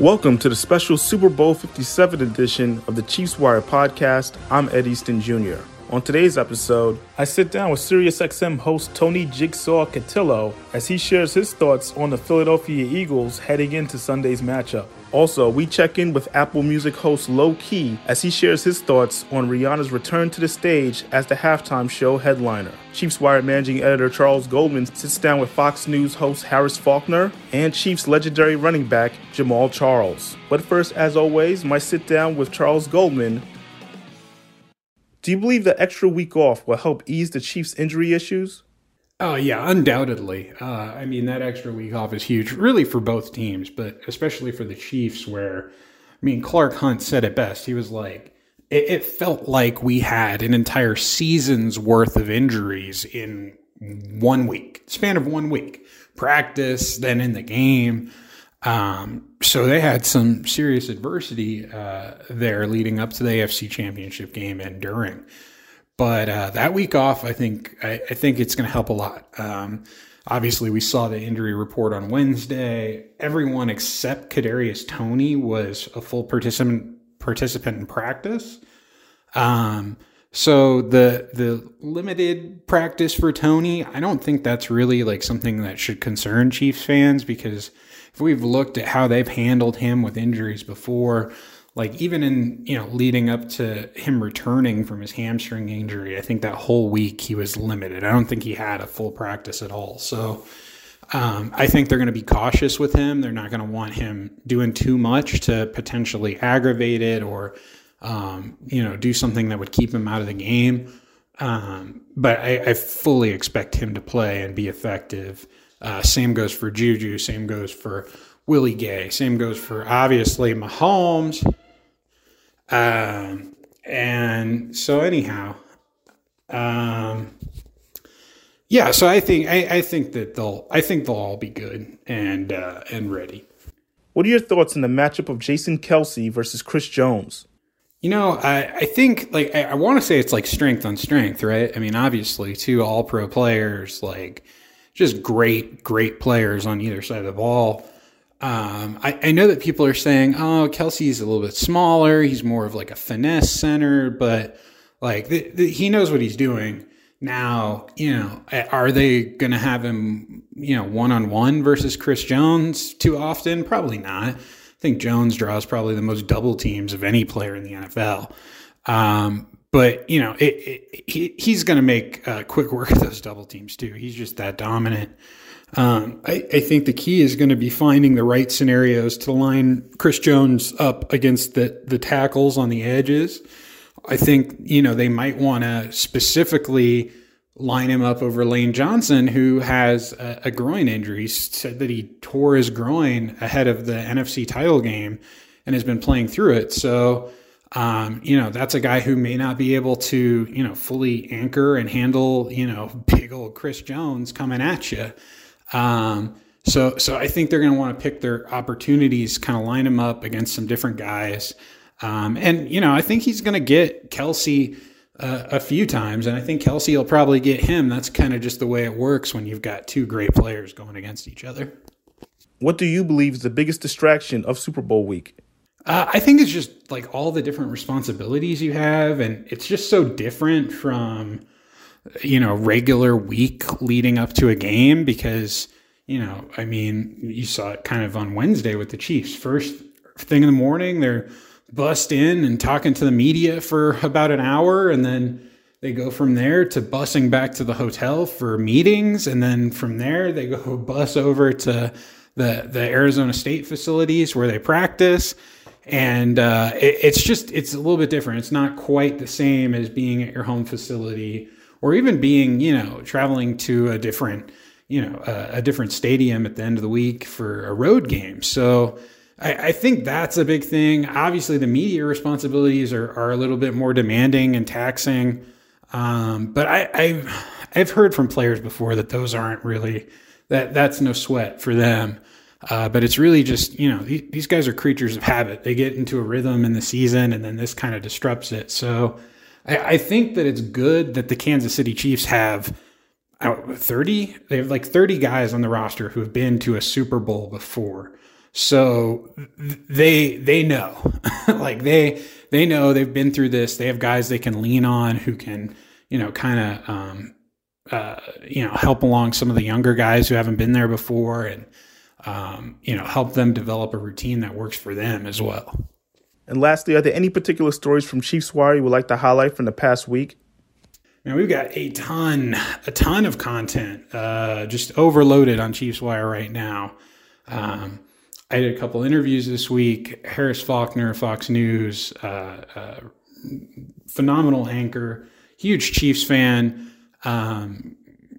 Welcome to the special Super Bowl 57 edition of the Chiefs Wire podcast. I'm Ed Easton Jr. On today's episode, I sit down with SiriusXM host Tony Jigsaw Cutillo as he shares his thoughts on the Philadelphia Eagles heading into Sunday's matchup. Also, we check in with Apple Music host LowKey as he shares his thoughts on Rihanna's return to the stage as the halftime show headliner. Chiefs Wire managing editor Charles Goldman sits down with Fox News host Harris Faulkner and Chiefs legendary running back Jamaal Charles. But first, as always, my sit down with Charles Goldman. Do you believe the extra week off will help ease the Chiefs' injury issues? Oh yeah, undoubtedly. Uh, I mean, that extra week off is huge, really for both teams, but especially for the Chiefs. Where, I mean, Clark Hunt said it best. He was like, it, it felt like we had an entire season's worth of injuries in one week, span of one week, practice, then in the game. Um, so they had some serious adversity uh, there leading up to the AFC Championship game and during. But uh, that week off, I think I, I think it's going to help a lot. Um, obviously, we saw the injury report on Wednesday. Everyone except Kadarius Toney was a full participant participant in practice. Um, so the the limited practice for Toney, I don't think that's really like something that should concern Chiefs fans because if we've looked at how they've handled him with injuries before, like even in you know leading up to him returning from his hamstring injury i think that whole week he was limited. I don't think he had a full practice at all. So um, i think they're going to be cautious with him. They're not going to want him doing too much to potentially aggravate it or um, you know do something that would keep him out of the game. Um, but I, I, fully expect him to play and be effective. Uh, same goes for juju. Same goes for Willie Gay. Same goes for obviously Mahomes. Um, and so anyhow, um, yeah. So I think I, I, think that they'll I think they'll all be good and uh, and ready. What are your thoughts on the matchup of Jason Kelce versus Chris Jones? You know, I, I think like I, I want to say it's like strength on strength, right? I mean, obviously, two all pro players, like just great, great players on either side of the ball. Um, I, I, know that people are saying, oh, Kelce's a little bit smaller. He's more of like a finesse center, but like the, the, he knows what he's doing. Now, you know, are they going to have him, you know, one on one versus Chris Jones too often? Probably not. I think Jones draws probably the most double teams of any player in the NFL. Um, but you know, it, it, he, he's going to make uh, quick work of those double teams too. He's just that dominant. Um, I, I, think the key is going to be finding the right scenarios to line Chris Jones up against the, the tackles on the edges. I think, you know, they might want to specifically line him up over Lane Johnson, who has a, a groin injury. He said that he tore his groin ahead of the NFC title game and has been playing through it. So, um, you know, that's a guy who may not be able to, you know, fully anchor and handle, you know, big old Chris Jones coming at you. Um, so, so I think they're going to want to pick their opportunities, kind of line them up against some different guys. Um, and you know, I think he's going to get Kelce uh, a few times, and I think Kelce will probably get him. That's kind of just the way it works when you've got two great players going against each other. What do you believe is the biggest distraction of Super Bowl week? Uh, I think it's just like all the different responsibilities you have, and it's just so different from you know, regular week leading up to a game because, you know, I mean, you saw it kind of on Wednesday with the Chiefs. First thing in the morning, they're bust in and talking to the media for about an hour and then they go from there to busing back to the hotel for meetings and then from there they go bus over to the the Arizona State facilities where they practice and uh, it, it's just it's a little bit different. It's not quite the same as being at your home facility or even being, you know, traveling to a different, you know, a, a different stadium at the end of the week for a road game. So I, I, think that's a big thing. Obviously, the media responsibilities are, are a little bit more demanding and taxing. Um, but I, I've, I've heard from players before that those aren't really that that's no sweat for them. Uh, but it's really just you know these, these guys are creatures of habit. They get into a rhythm in the season, and then this kind of disrupts it. So I, I think that it's good that the Kansas City Chiefs have. 30 they have like 30 guys on the roster who have been to a super bowl before. So they they know. Like they they know they've been through this. They have guys they can lean on who can you know kind of um, uh, you know help along some of the younger guys who haven't been there before and um, you know help them develop a routine that works for them as well and lastly are there any particular stories from chiefs wire you would like to highlight from the past week Man, we've got a ton, a ton of content, uh, just overloaded on Chiefs Wire right now. Um, I did a couple interviews this week. Harris Faulkner, Fox News, uh, uh, phenomenal anchor, huge Chiefs fan. Um,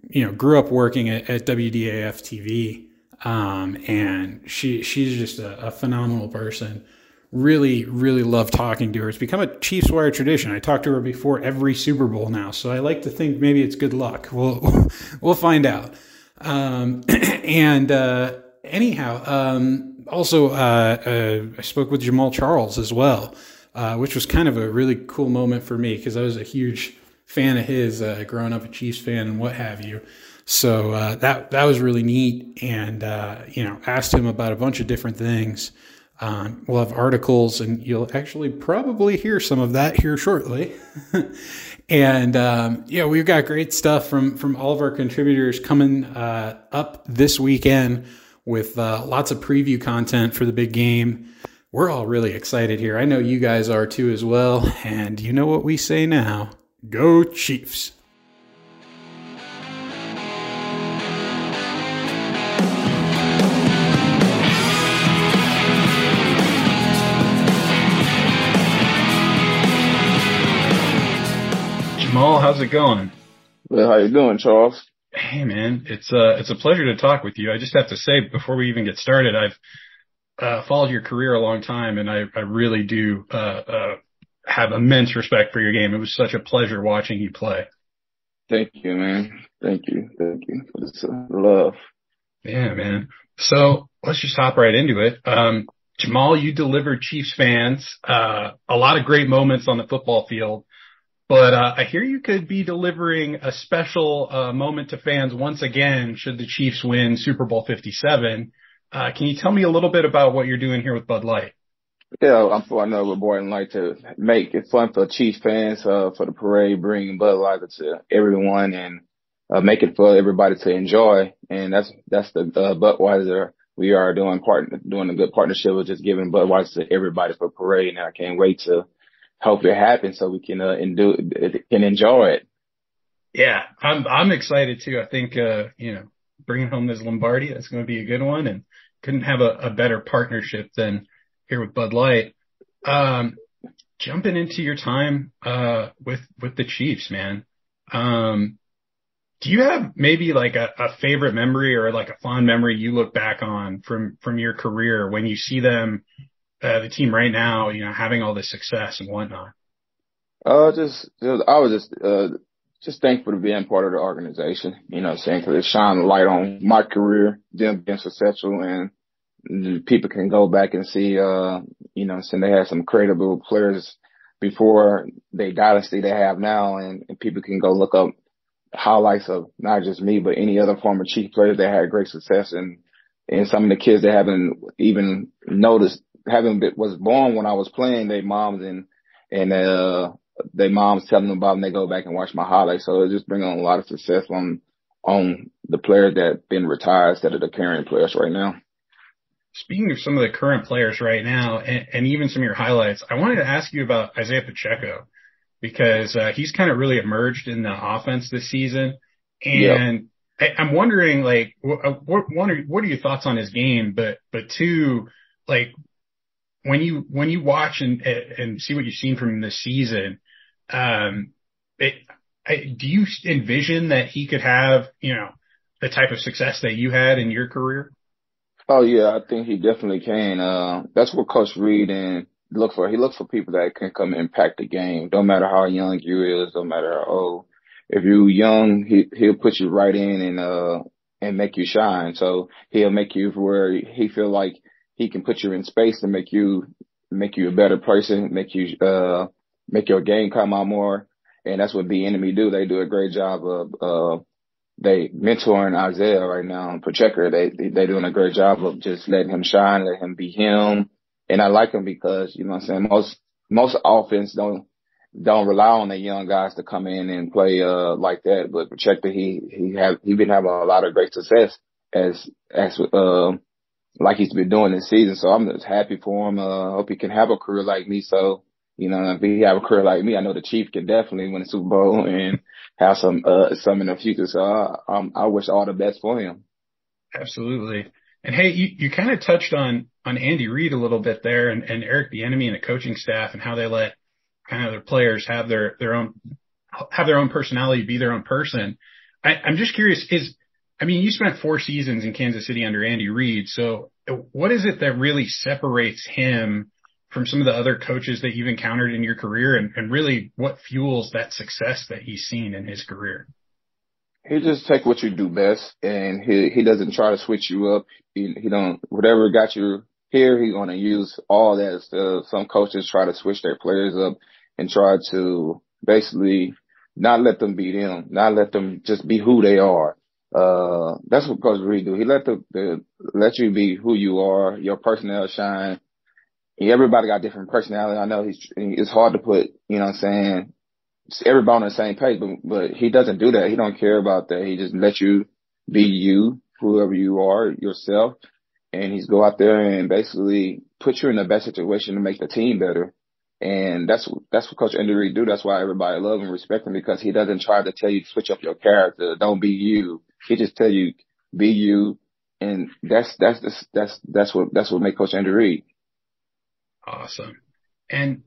you know, grew up working at, at WDAF TV, um, and she she's just a, a phenomenal person really, really love talking to her. It's become a Chiefs Wire tradition. I talk to her before every Super Bowl now, so I like to think maybe it's good luck. We'll we'll find out. Um, and uh, anyhow, um, also uh, uh, I spoke with Jamaal Charles as well, uh, which was kind of a really cool moment for me because I was a huge fan of his, uh, growing up a Chiefs fan and what have you. So uh, that that was really neat, and you know, asked him about a bunch of different things. Um, we'll have articles, and you'll actually probably hear some of that here shortly. and um, yeah, we've got great stuff from from all of our contributors coming uh, up this weekend with uh, lots of preview content for the big game. We're all really excited here. I know you guys are too as well. And you know what we say now: Go Chiefs! Jamaal, how's it going? Well, how you doing, Charles? Hey, man, it's uh, it's a pleasure to talk with you. I just have to say before we even get started, I've uh, followed your career a long time, and I, I really do uh, uh, have immense respect for your game. It was such a pleasure watching you play. Thank you, man. Thank you, thank you for this uh, love. Yeah, man. So let's just hop right into it. Um, Jamaal, you delivered Chiefs fans uh, a lot of great moments on the football field. But uh, I hear you could be delivering a special uh, moment to fans once again should the Chiefs win Super Bowl 57. Uh, can you tell me a little bit about what you're doing here with Bud Light? Yeah, I'm for another Bud Light to make it fun for Chiefs fans uh, for the parade, bring Bud Light to everyone and uh, make it for everybody to enjoy. And that's that's the uh, Budweiser we are doing part doing a good partnership with just giving Budweiser to everybody for parade. And I can't wait to hope it happens so we can uh, do can enjoy it. Yeah, I'm I'm excited too. I think uh, you know bringing home this Lombardi that's going to be a good one, and couldn't have a, a better partnership than here with Bud Light. Um, jumping into your time uh, with with the Chiefs, man. Um, do you have maybe like a, a favorite memory or like a fond memory you look back on from from your career when you see them uh, the team right now, you know, having all this success and whatnot? Uh, just, just I was just, uh, just thankful to being part of the organization, you know I'm saying? Cause it shined a light on my career, them being successful and people can go back and see, uh, you know, saying they had some credible players before the dynasty they have now and, and people can go look up highlights of not just me, but any other former chief players that had great success and, and some of the kids that haven't even noticed having been, was born when I was playing, their moms and, and, uh, their moms telling them about them. They go back and watch my highlights. So it just bring on a lot of success on, on the players that been retired instead of the current players right now. Speaking of some of the current players right now and, and even some of your highlights, I wanted to ask you about Isiah Pacheco because uh, he's kind of really emerged in the offense this season. And yep. I, am wondering, like, what, what, are, what are your thoughts on his game? But, but two, like, when you when you watch and and see what you've seen from this season, um, it, I, do you envision that he could have you know the type of success that you had in your career? Oh yeah, I think he definitely can. Uh, that's what Coach Reid and look for. He looks for people that can come impact the game. Don't matter how young you is, don't matter how old. If you're young, he he'll put you right in and uh and make you shine. So he'll make you where he feel like he can put you in space and make you make you a better person, make you uh make your game come out more. And that's what the enemy do. They do a great job of uh they mentoring Isiah right now and Pacheco. They they doing a great job of just letting him shine, let him be him. And I like him because, you know what I'm saying, most most offense don't don't rely on the young guys to come in and play uh like that. But Pacheco, he he have he been having a lot of great success as as uh like he's been doing this season. So I'm just happy for him. Uh hope he can have a career like me. So you know, if he have a career like me, I know the Chief can definitely win a Super Bowl and have some uh some in the future. So I um, I wish all the best for him. Absolutely. And hey, you, you kind of touched on on Andy Reid a little bit there, and, and Eric Bieniemy and the coaching staff, and how they let kind of their players have their their own have their own personality, be their own person. I, I'm just curious. Is I mean, you spent four seasons in Kansas City under Andy Reid, so what is it that really separates him from some of the other coaches that you've encountered in your career, and, and really what fuels that success that he's seen in his career? He just take what you do best, and he he doesn't try to switch you up. He, he don't whatever got you here. He's gonna use all that stuff. Some coaches try to switch their players up and try to basically not let them be them, not let them just be who they are. Uh, that's what Coach Reid do. He let the, the let you be who you are, your personnel shine. Everybody got different personality. I know he's it's hard to put, you know what I'm saying, everybody on the same page, but but he doesn't do that. He don't care about that. He just let you be you, whoever you are, yourself, and he's go out there and basically put you in the best situation to make the team better. And that's that's what Coach Andy do. That's why everybody love and respect him because he doesn't try to tell you to switch up your character. Don't be you. He just tell you be you, and that's that's that's that's that's what that's what make Coach Andy Reid. Awesome. And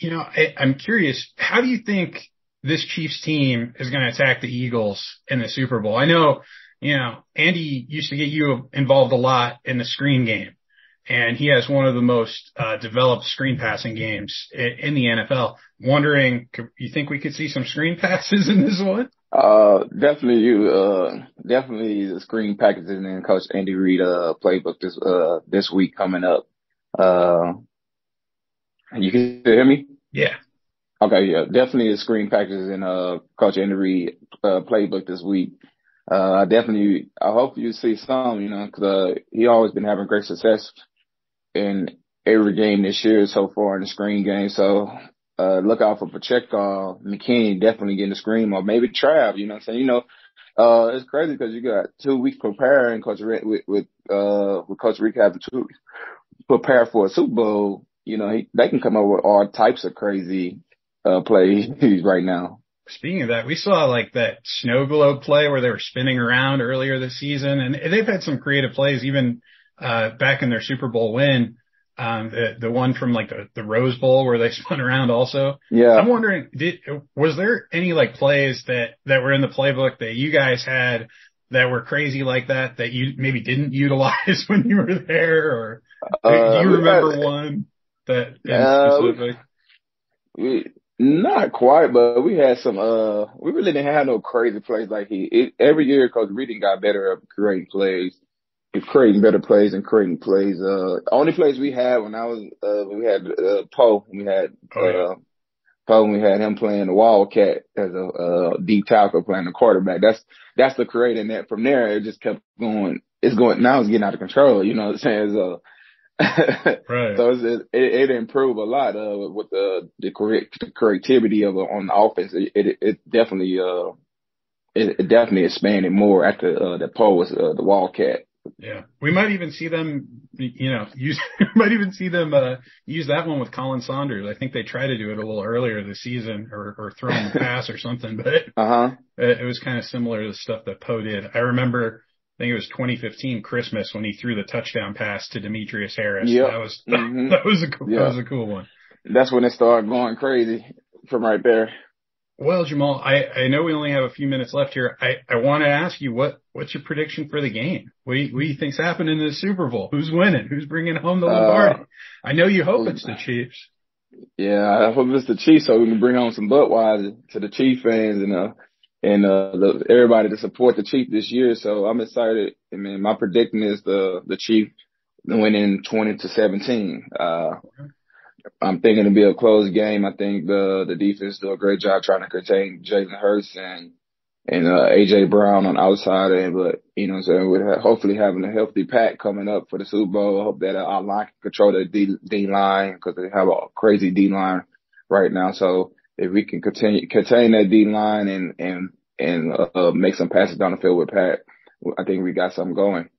you know, I, I'm curious, how do you think this Chiefs team is going to attack the Eagles in the Super Bowl? I know, you know, Andy used to get you involved a lot in the screen game and he has one of the most uh, developed screen passing games in, in the NFL. Wondering, could, you think we could see some screen passes in this one? Uh, definitely you, uh, definitely the screen packages and Coach Andy Reid, uh, playbook this, uh, this week coming up. Uh, you can hear me? Yeah. Okay, yeah, definitely the screen packages in, uh, Coach Andy Reid, uh, playbook this week. Uh, definitely, I hope you see some, you know, cause, uh, he always been having great success in every game this year so far in the screen game. So, uh, look out for Pacheco, McKinnon definitely getting the screen or maybe Trav, you know what I'm saying? You know, uh, it's crazy because you got two weeks preparing Coach Rick with, with, uh, with Coach Rick having two weeks prepare for a Super Bowl. You know, he, they can come up with all types of crazy, uh, plays right now. Speaking of that, we saw like that snow globe play where they were spinning around earlier this season and they've had some creative plays even, uh, back in their Super Bowl win um, the, the one from like the, the Rose Bowl where they spun around also. Yeah. I'm wondering, did, was there any like plays that, that were in the playbook that you guys had that were crazy like that, that you maybe didn't utilize when you were there or uh, do you remember had, one that uh, specific? We, not quite, but we had some, uh, we really didn't have no crazy plays like he, it, every year Coach Reading got better at creating plays creating better plays and creating plays. Uh, only plays we had when I was, uh, we had, uh, Poe, we had, oh, yeah. uh, Poe, we had him playing the Wildcat as a, uh, deep tackle playing the quarterback. That's, that's the creating that from there. It just kept going. It's going, now it's getting out of control. You know what I'm saying? So, right. So it, it, it improved a lot, uh, with the, the correct, the creativity of, on the offense. It, it, it definitely, uh, it, it definitely expanded more after, uh, the Poe was, uh, the Wildcat. Yeah, we might even see them, you know, use might even see them uh, use that one with Khalen Saunders. I think they tried to do it a little earlier this season, or or throw him a pass or something. But uh-huh. it, it was kind of similar to the stuff that Poe did. I remember, I think it was 2015 Christmas when he threw the touchdown pass to Demetrius Harris. Yeah, that was mm-hmm. that was a cool, that was a cool one. That's when it started going crazy from right there. Well, Jamaal, I, I know we only have a few minutes left here. I, I want to ask you what what's your prediction for the game? What do you, what do you think's happening in the Super Bowl? Who's winning? Who's bringing home the Lombardi? Uh, I know you hope it's the Chiefs. Yeah, I hope it's the Chiefs so we can bring home some Budweiser to the Chief fans and uh and uh the, everybody to support the Chief this year. So I'm excited. I mean, my prediction is the the Chief winning 20 to 17. Uh, I'm thinking it'll be a close game. I think the the defense do a great job trying to contain Jalen Hurts and and uh, AJ Brown on outside end. But you know, what I'm saying with hopefully having a healthy pack coming up for the Super Bowl. I hope that our line can control the D, D line because they have a crazy D line right now. So if we can continue contain that D line and and and uh, make some passes down the field with Pat, I think we got something going.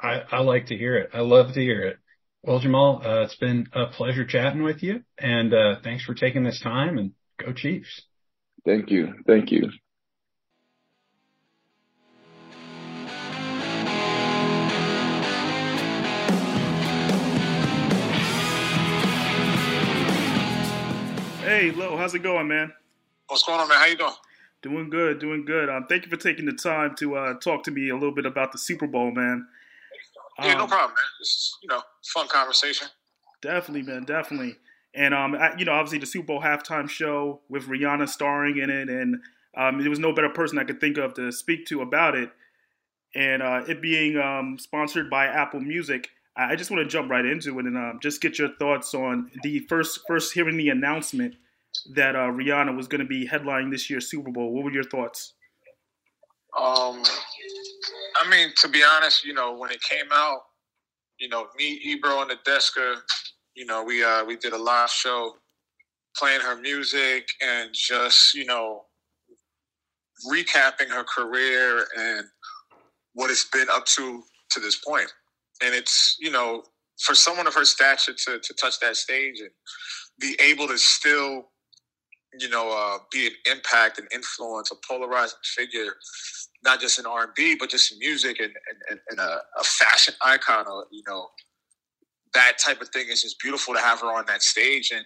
I, I like to hear it. I love to hear it. Well, Jamaal, uh, it's been a pleasure chatting with you, and uh, thanks for taking this time. And go Chiefs! Thank you, thank you. Hey, Lo, how's it going, man? What's going on, man? How you doing? Doing good, doing good. Um, thank you for taking the time to uh, talk to me a little bit about the Super Bowl, man. Yeah, um, no problem, man. This is you know fun conversation. Definitely, man. Definitely. And um, I, you know, obviously the Super Bowl halftime show with Rihanna starring in it, and um, there was no better person I could think of to speak to about it. And uh, it being um, sponsored by Apple Music, I just want to jump right into it and uh, just get your thoughts on the first first hearing the announcement that uh, Rihanna was going to be headlining this year's Super Bowl. What were your thoughts? Um, I mean, to be honest, you know, when it came out, you know, me, Ebro, and the Deska, you know, we uh we did a live show playing her music and just, you know, recapping her career and what it's been up to to this point. And it's, you know, for someone of her stature to, to touch that stage and be able to still, you know, uh, be an impact and influence, a polarizing figure not just in R and B, but just in music and and, and a, a, fashion icon. Or, you know, that type of thing is just beautiful to have her on that stage. And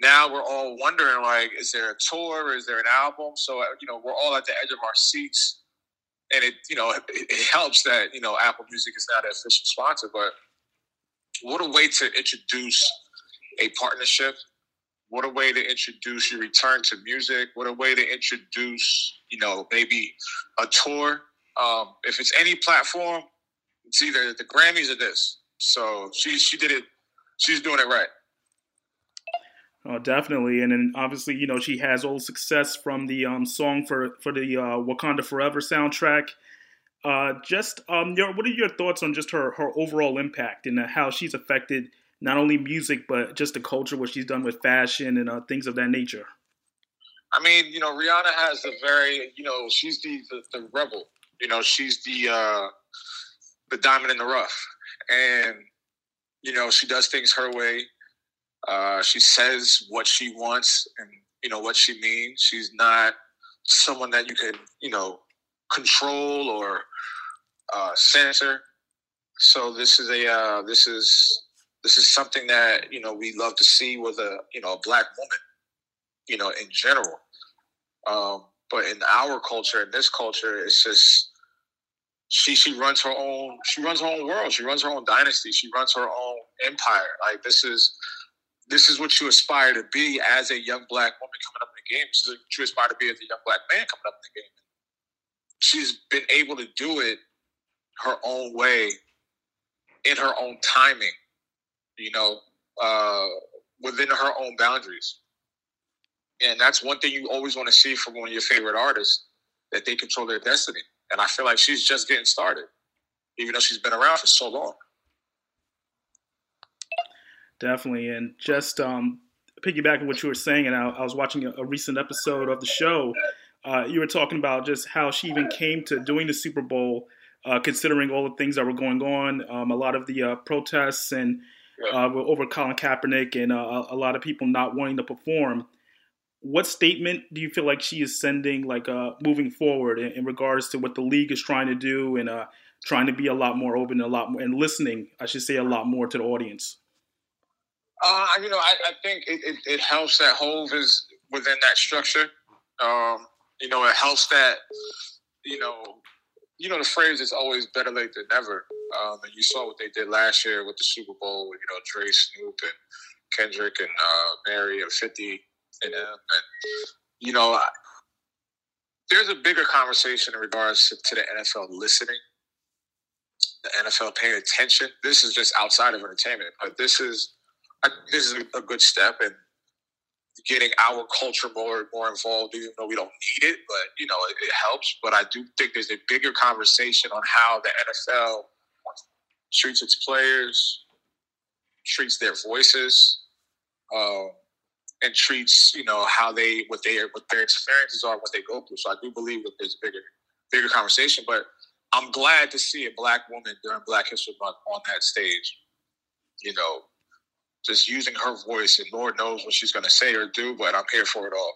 now we're all wondering, like, is there a tour? Is there an album? So uh, you know, we're all at the edge of our seats. And it, you know, it, it helps that you know Apple Music is not an official sponsor, but what a way to introduce a partnership what a way to introduce your return to music. What a way to introduce, you know, maybe a tour. Um, if it's any platform, it's either the Grammys or this. So she she did it. She's doing it right. Oh, definitely, and then obviously, you know, she has all success from the um, song for for the uh, Wakanda Forever soundtrack. Uh, just um, your, what are your thoughts on just her her overall impact and how she's affected not only music but just the culture, what she's done with fashion and uh, things of that nature. I mean, you know, Rihanna has a very, you know, she's the the, the rebel. You know, she's the uh, the diamond in the rough, and you know, she does things her way. Uh, she says what she wants and you know what she means. She's not someone that you can, you know, control or uh, censor. So this is a uh, this is this is something that you know we love to see with a you know a black woman, you know, in general. Um, but in our culture, in this culture, it's just she she runs her own she runs her own world. She runs her own dynasty. She runs her own empire. Like this is this is what you aspire to be as a young black woman coming up in the game. This is what you aspire to be as a young black man coming up in the game. She's been able to do it her own way in her own timing you know, uh, within her own boundaries. And that's one thing you always want to see from one of your favorite artists that they control their destiny. And I feel like she's just getting started, even though she's been around for so long. Definitely. And just um, piggybacking what you were saying, and I, I was watching a, a, recent episode of the show. Uh, you were talking about just how she even came to doing the Super Bowl, uh, considering all the things that were going on, um, a lot of the uh, protests and uh, over Colin Kaepernick and uh, a lot of people not wanting to perform. What statement do you feel like she is sending, like uh, moving forward, in, in, regards to what the league is trying to do and uh, trying to be a lot more open, and a lot more, and listening, I should say, a lot more to the audience? Uh, you know, I, I think it, it, it, helps that Hov is within that structure. Um, you know, it helps that you know, you know the phrase is always better late than never. Um, and you saw what they did last year with the Super Bowl. You know, Dre, Snoop, and Kendrick, and uh, Mary, and Fifty, and. And you know, there's a bigger conversation in regards to, to the NFL listening, the NFL paying attention. This is just outside of entertainment, but this is I, this is a good step in getting our culture more more involved, even though we don't need it. But you know, it, it helps. But I do think there's a bigger conversation on how the NFL treats its players, treats their voices. Um, and treats you know how they what they what their experiences are, what they go through. So I do believe that there's a bigger bigger conversation. But I'm glad to see a black woman during Black History Month on that stage. You know, just using her voice, and Lord knows what she's going to say or do. But I'm here for it all.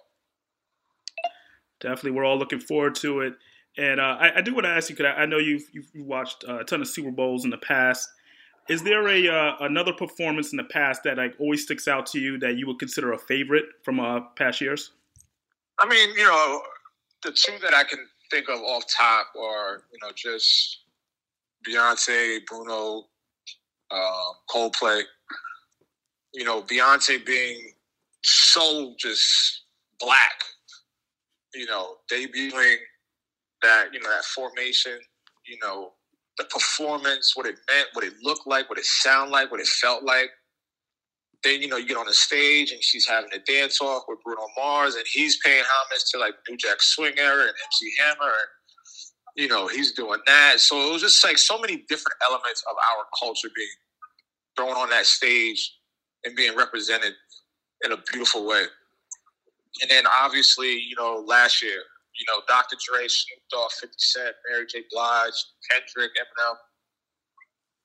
Definitely, we're all looking forward to it. And uh, I, I, do want to ask you, because I, I, know you've you've watched uh, a ton of Super Bowls in the past. Is there a uh, another performance in the past that like always sticks out to you that you would consider a favorite from uh, past years? I mean, you know, the two that I can think of off top are you know just Beyonce, Bruno, uh, Coldplay. You know, Beyonce being so just black. You know, debuting that you know that formation. You know, the performance, what it meant, what it looked like, what it sounded like, what it felt like. Then you know you get on the stage and she's having a dance off with Bruno Mars and he's paying homage to like New Jack Swing era and MC Hammer and you know he's doing that. So it was just like so many different elements of our culture being thrown on that stage and being represented in a beautiful way. And then obviously, you know, last year you know, Dr. Dre, Snoop Dogg, 50 Cent, Mary J. Blige, Kendrick, Eminem.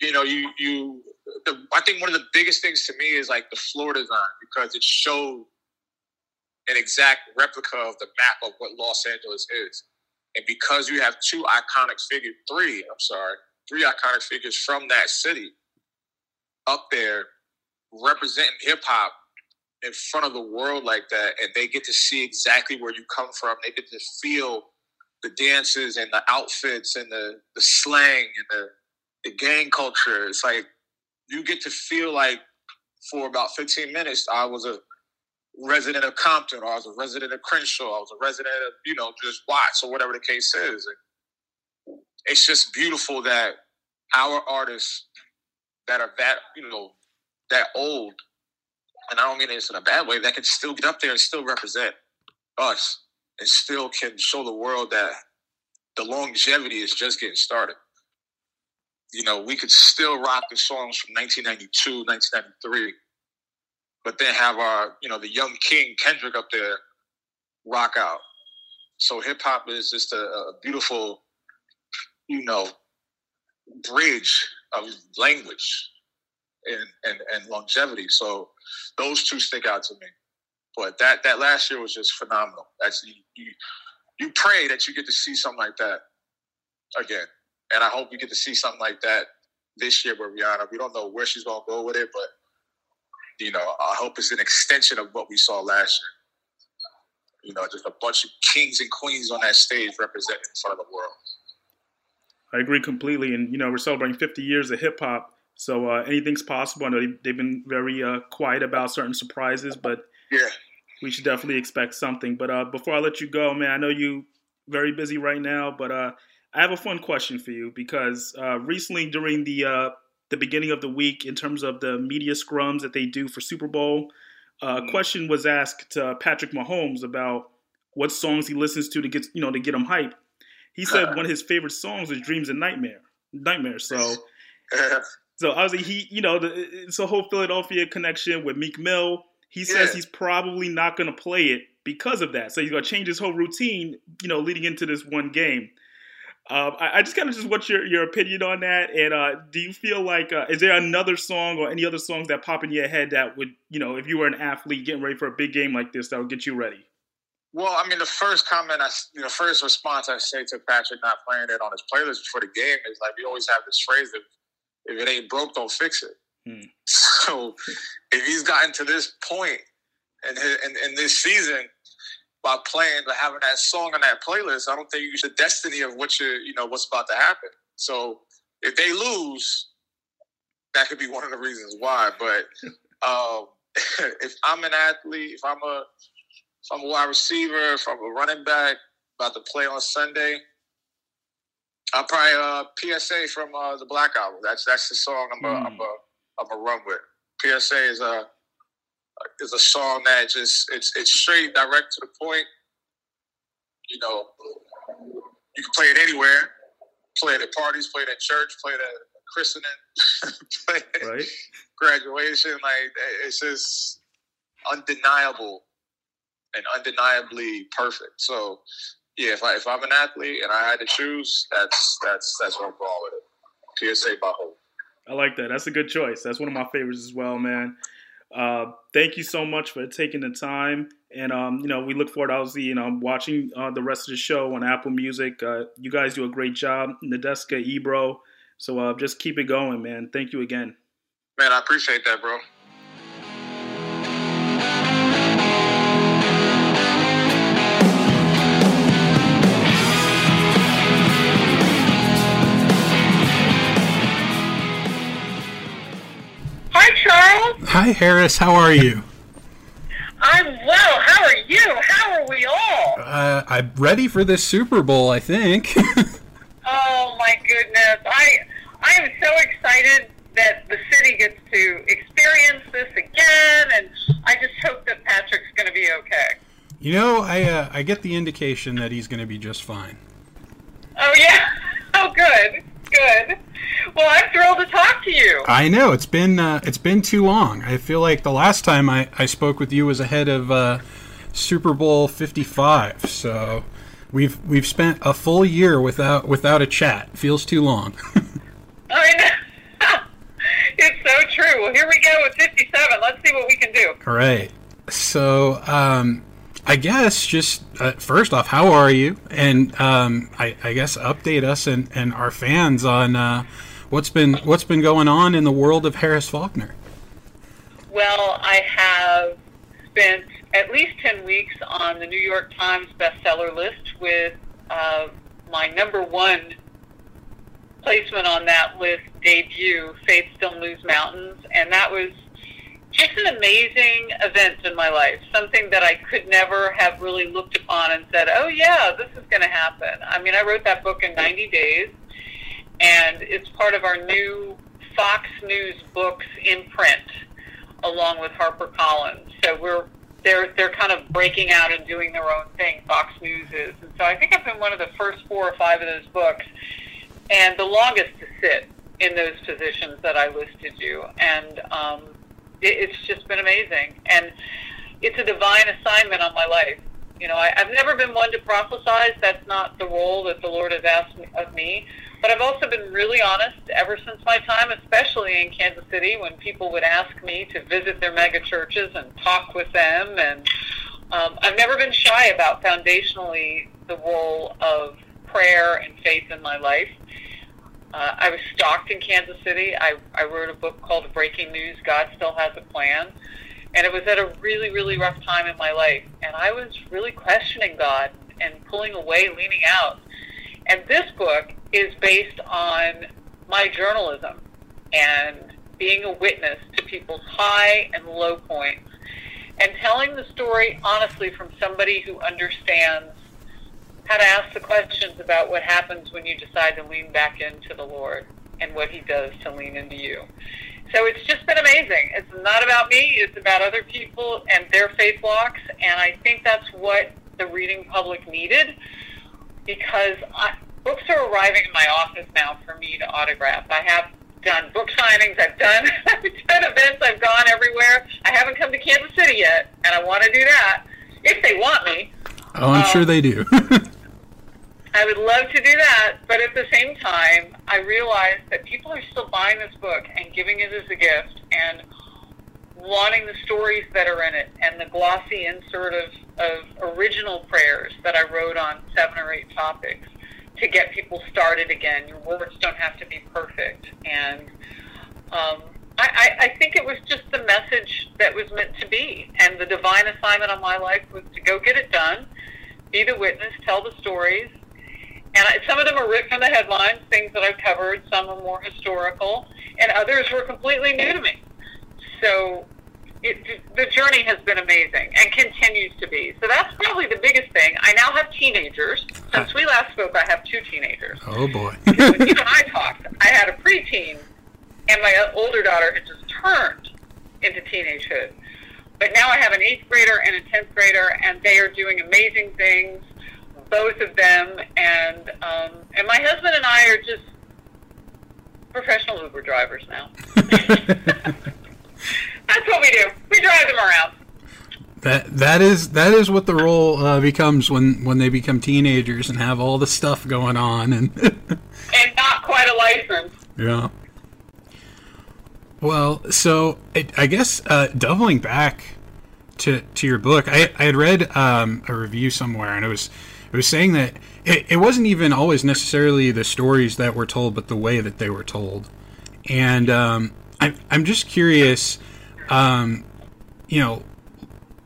You know, you you. The, I think one of the biggest things to me is like the floor design because it showed an exact replica of the map of what Los Angeles is, and because you have two iconic figures, three, I'm sorry, three iconic figures from that city up there representing hip hop in front of the world like that and they get to see exactly where you come from. They get to feel the dances and the outfits and the, the slang and the, the gang culture. It's like you get to feel like for about 15 minutes, I was a resident of Compton or I was a resident of Crenshaw. I was a resident of, you know, just Watts or whatever the case is. And it's just beautiful that our artists that are that, you know, that old and I don't mean this in a bad way, that can still get up there and still represent us and still can show the world that the longevity is just getting started. You know, we could still rock the songs from 1992, 1993, but then have our, you know, the young king Kendrick up there rock out. So hip hop is just a, a beautiful, you know, bridge of language and, and, and longevity. So those two stick out to me. But that that last year was just phenomenal. That's you, you you pray that you get to see something like that again. And I hope we get to see something like that this year with Rihanna. We don't know where she's gonna go with it, but you know, I hope it's an extension of what we saw last year. You know, just a bunch of kings and queens on that stage representing in front of the world. I agree completely. And, you know, we're celebrating 50 years of hip hop. So uh, anything's possible. I know they've been very uh, quiet about certain surprises, but yeah, we should definitely expect something. But uh, before I let you go, man, I know you very busy right now, but uh, I have a fun question for you because uh, recently during the uh, the beginning of the week, in terms of the media scrums that they do for Super Bowl, a mm-hmm. question was asked to Patrick Mahomes about what songs he listens to to get you know to get him hype. He said one of his favorite songs is "Dreams and Nightmare." Nightmare. So. So obviously he, you know, the, it's a whole Philadelphia connection with Meek Mill. He says yeah. he's probably not going to play it because of that. So he's going to change his whole routine, you know, leading into this one game. Um, I, I, just kind of just want your, your opinion on that. And uh, do you feel like uh, is there another song or any other songs that pop in your head that would, you know, if you were an athlete getting ready for a big game like this, that would get you ready? Well, I mean, the first comment, I, you know, first response I say to Patrick not playing it on his playlist before the game is like we always have this phrase that if it ain't broke, don't fix it. Hmm. So if he's gotten to this point in, his, in, in this season, by playing or having that song on that playlist, I don't think you the destiny of what you you know what's about to happen. So if they lose, that could be one of the reasons why. But um, if I'm an athlete, if I'm a if I'm a wide receiver, if I'm a running back about to play on Sunday, I'll probably uh, PSA from uh, the Black Album. That's that's the song I'm a, mm. I'm a, I'm a run with. PSA is a is a song that just it's it's straight, direct to the point. You know, you can play it anywhere. Play it at parties, play it at church, play it at christening, play it right. graduation. Like it's just undeniable and undeniably perfect. So yeah, if I if I'm an athlete and I had to choose, that's that's that's what I'm going with it. PSA by Hov. I like that. That's a good choice. That's one of my favorites as well, man. Uh, thank you so much for taking the time, and um, you know we look forward, obviously, you know, watching uh, the rest of the show on Apple Music. Uh, you guys do a great job, Nadeska Ebro. So uh, just keep it going, man. Thank you again. Man, I appreciate that, bro. Hi, Harris. How are you? I'm well. How are you? How are we all? Uh, I'm ready for this Super Bowl. I think. oh my goodness! I I am so excited that the city gets to experience this again, and I just hope that Patrick's going to be okay. You know, I uh, I get the indication that he's going to be just fine. Oh yeah. Oh good. Good. Well, I'm thrilled to talk to you. I know it's been uh, it's been too long. I feel like the last time I, I spoke with you was ahead of uh, Super Bowl 55. So we've we've spent a full year without without a chat. Feels too long. I know. it's so true. Well, here we go with 57. Let's see what we can do. All right. So, um, I guess just uh, first off, how are you? And um, I, I, guess update us and, and our fans on uh, what's been what's been going on in the world of Harris Faulkner. Well, I have spent at least ten weeks on the New York Times bestseller list with uh, my number one placement on that list debut, Faith Still Moves Mountains, and that was just an amazing event in my life. Something that I could never have really looked upon and said, "Oh yeah, this is going to happen." I mean, I wrote that book in 90 days, and it's part of our new Fox News books in print, along with HarperCollins. So we're they're they're kind of breaking out and doing their own thing. Fox News is, and so I think I've been one of the first four or five of those books, and the longest to sit in those positions that I listed you. And um, it's just been amazing, and it's a divine assignment on my life. You know, I, I've never been one to prophesize. That's not the role that the Lord has asked of me. But I've also been really honest ever since my time, especially in Kansas City, when people would ask me to visit their mega churches and talk with them. And um, I've never been shy about foundationally the role of prayer and faith in my life. Uh, I was stalked in Kansas City. I, I wrote a book called Breaking News God Still Has a Plan. And it was at a really, really rough time in my life. And I was really questioning God and pulling away, leaning out. And this book is based on my journalism and being a witness to people's high and low points and telling the story honestly from somebody who understands how to ask the questions about what happens when you decide to lean back into the Lord and what He does to lean into you. So it's just been amazing. It's not about me, it's about other people and their faith walks. And I think that's what the reading public needed because I, books are arriving in my office now for me to autograph. I have done book signings, I've done, I've done events, I've gone everywhere. I haven't come to Kansas City yet, and I want to do that if they want me. Oh, I'm um, sure they do. I would love to do that, but at the same time, I realize that people are still buying this book and giving it as a gift and wanting the stories that are in it and the glossy insert of, of original prayers that I wrote on seven or eight topics to get people started again. Your words don't have to be perfect. And um, I, I, I think it was just the message that was meant to be. And the divine assignment on my life was to go get it done, be the witness, tell the stories. And I, some of them are ripped from the headlines, things that I've covered. Some are more historical, and others were completely new to me. So it, the journey has been amazing and continues to be. So that's probably the biggest thing. I now have teenagers. Since we last spoke, I have two teenagers. Oh boy. when you and I talked, I had a preteen, and my older daughter had just turned into teenagehood. But now I have an eighth grader and a tenth grader, and they are doing amazing things, both of them. And um, and my husband and I are just professional Uber drivers now. That's what we do. We drive them around. That that is that is what the role uh, becomes when when they become teenagers and have all the stuff going on and and not quite a license. Yeah. Well, so it, I guess uh, doubling back to to your book, I, I had read um, a review somewhere, and it was it was saying that it, it wasn't even always necessarily the stories that were told, but the way that they were told. And um, I'm I'm just curious, um, you know,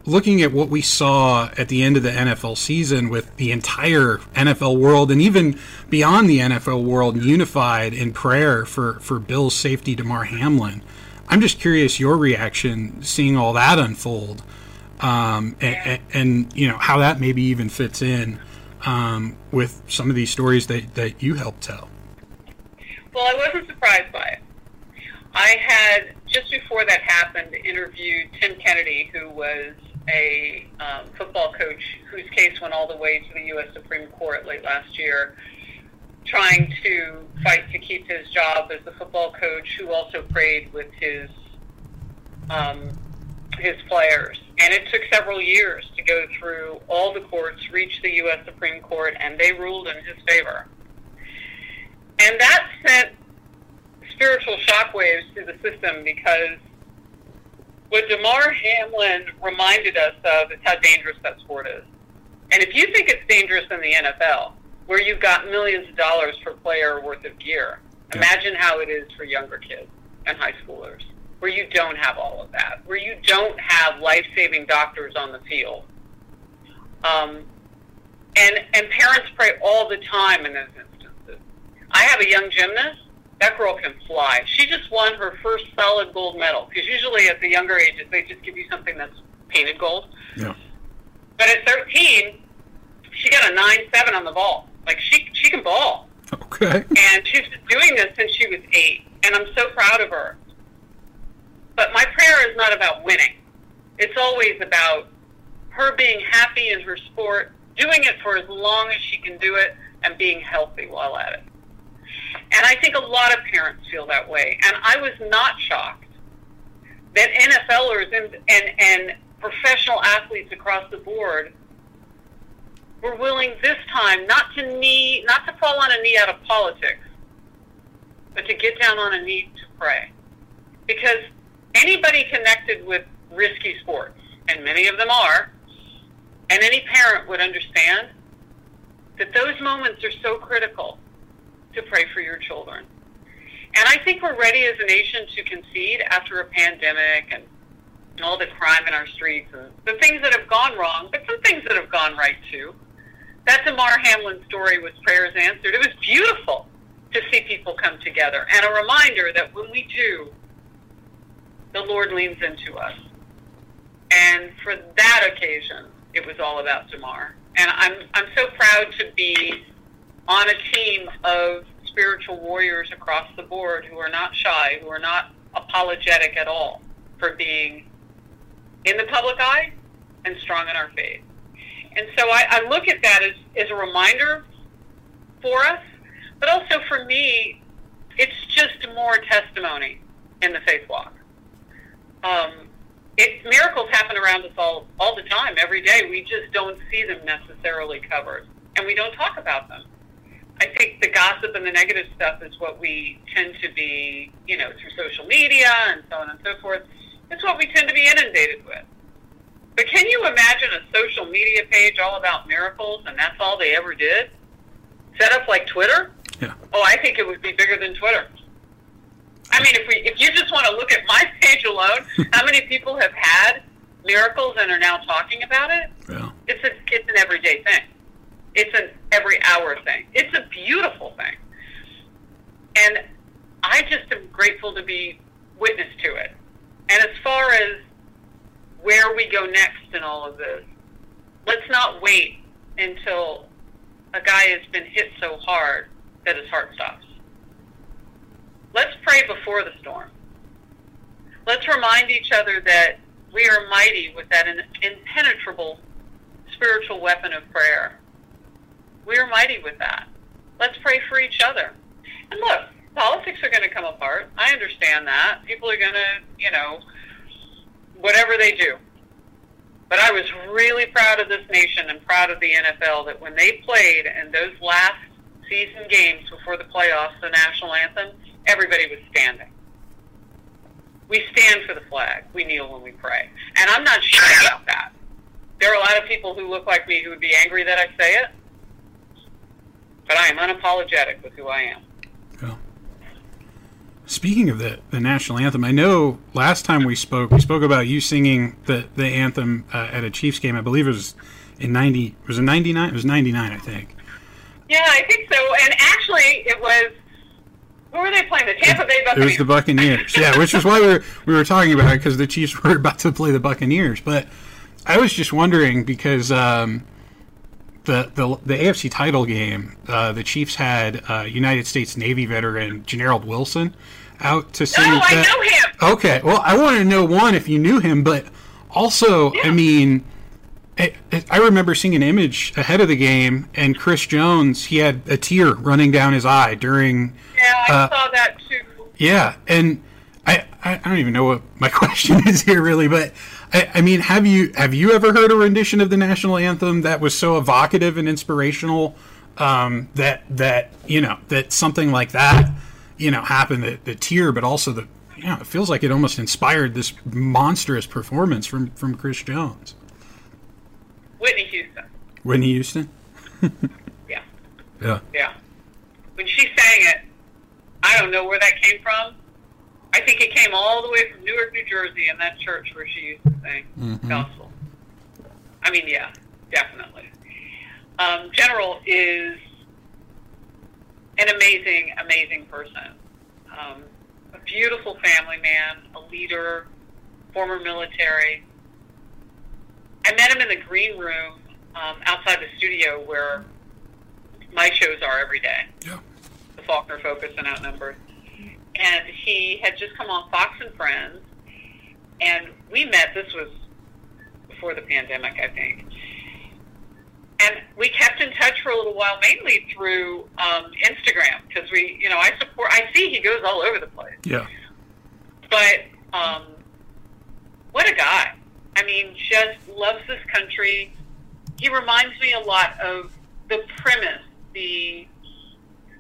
looking at what we saw at the end of the NFL season with the entire NFL world and even beyond the NFL world unified in prayer for, for Bill's safety Damar Hamlin. I'm just curious your reaction seeing all that unfold um, and, and, you know how that maybe even fits in um, with some of these stories that, that you helped tell. Well, I wasn't surprised by it. I had just before that happened interviewed Tim Kennedy, who was a um, football coach whose case went all the way to the U.S. Supreme Court late last year, trying to fight to keep his job as the football coach, who also prayed with his um, his players. And it took several years to go through all the courts, reach the U.S. Supreme Court, and they ruled in his favor. And that sent spiritual shockwaves through the system because what Damar Hamlin reminded us of is how dangerous that sport is. And if you think it's dangerous in the NFL, where you've got millions of dollars per player worth of gear, imagine how it is for younger kids and high schoolers, where you don't have all of that, where you don't have life-saving doctors on the field. Um, and, and parents pray all the time in those instances. I have a young gymnast that girl can fly. She just won her first solid gold medal because usually at the younger ages they just give you something that's painted gold. Yeah. But at 13, she got a nine seven on the ball. Like she she can ball. Okay. And she's been doing this since she was eight, and I'm so proud of her. But my prayer is not about winning. It's always about her being happy in her sport, doing it for as long as she can do it, and being healthy while at it. And I think a lot of parents feel that way. And I was not shocked that NFLers and, and, and professional athletes across the board were willing this time not to knee, not to fall on a knee out of politics, but to get down on a knee to pray. Because anybody connected with risky sports, and many of them are, and any parent would understand that those moments are so critical to pray for your children. And I think we're ready as a nation to concede after a pandemic and all the crime in our streets and the things that have gone wrong, but some things that have gone right too. That Damar Hamlin story with prayers answered. It was beautiful to see people come together and a reminder that when we do, the Lord leans into us. And for that occasion, it was all about Damar. And I'm I'm so proud to be on a team of spiritual warriors across the board who are not shy, who are not apologetic at all for being in the public eye and strong in our faith. And so I, I look at that as, as a reminder for us, but also for me, it's just more testimony in the faith walk. Um, it, miracles happen around us all, all the time, every day. We just don't see them necessarily covered, and we don't talk about them. I think the gossip and the negative stuff is what we tend to be, you know, through social media and so on and so forth. It's what we tend to be inundated with. But can you imagine a social media page all about miracles and that's all they ever did? Set up like Twitter? Yeah. Oh, I think it would be bigger than Twitter. I mean, if we if you just want to look at my page alone, how many people have had miracles and are now talking about it? Yeah. It's a it's an everyday thing. It's an every hour thing. It's a beautiful thing. And I just am grateful to be witness to it. And as far as where we go next in all of this, let's not wait until a guy has been hit so hard that his heart stops. Pray before the storm. Let's remind each other that we are mighty with that impenetrable spiritual weapon of prayer. We are mighty with that. Let's pray for each other. And look, politics are going to come apart. I understand that. People are going to, you know, whatever they do. But I was really proud of this nation and proud of the NFL that when they played in those last season games before the playoffs, the national anthem, everybody was standing. We stand for the flag. We kneel when we pray. And I'm not shy about that. There are a lot of people who look like me who would be angry that I say it. But I am unapologetic with who I am. Yeah. Speaking of the, the national anthem, I know last time we spoke, we spoke about you singing the, the anthem uh, at a Chiefs game. I believe it was in 90, was it 99? It was 99, I think. Yeah, I think so. And actually, it was who were they playing? The Tampa Bay Buccaneers. It was the Buccaneers. yeah, which is why we were we were talking about it because the Chiefs were about to play the Buccaneers. But I was just wondering because um, the, the the AFC title game, uh, the Chiefs had uh, United States Navy veteran Generald Wilson out to see. No, that. I know him. Okay, well, I wanted to know one if you knew him, but also, Yeah. I mean. I I remember seeing an image ahead of the game, and Chris Jones, he had a tear running down his eye during Yeah, I Uh, saw that too. yeah, and I, I don't even know what my question is here really, but I, I mean, have you have you ever heard a rendition of the national anthem that was so evocative and inspirational um, that that you know that something like that you know happened the, the tear, but also the you know it feels like it almost inspired this monstrous performance from from Chris Jones, Whitney Houston. Whitney Houston. Yeah, Yeah, yeah. When she sang it, I don't know where that came from. I think it came all the way from Newark, New Jersey, in that church where she used to sing Mhm. gospel. I mean, yeah, definitely. Um, General is an amazing, amazing person. Um, a beautiful family man, a leader, former military. I met him in the green room um, outside the studio where my shows are every day. Yeah. The Faulkner Focus and Outnumbered. And he had just come on Fox and Friends, and we met. This was before the pandemic, I think. And we kept in touch for a little while, mainly through um, Instagram, because we, you know, I support. I see he goes all over the place yeah, but um, what a guy! I mean, just loves this country. He reminds me a lot of the premise, the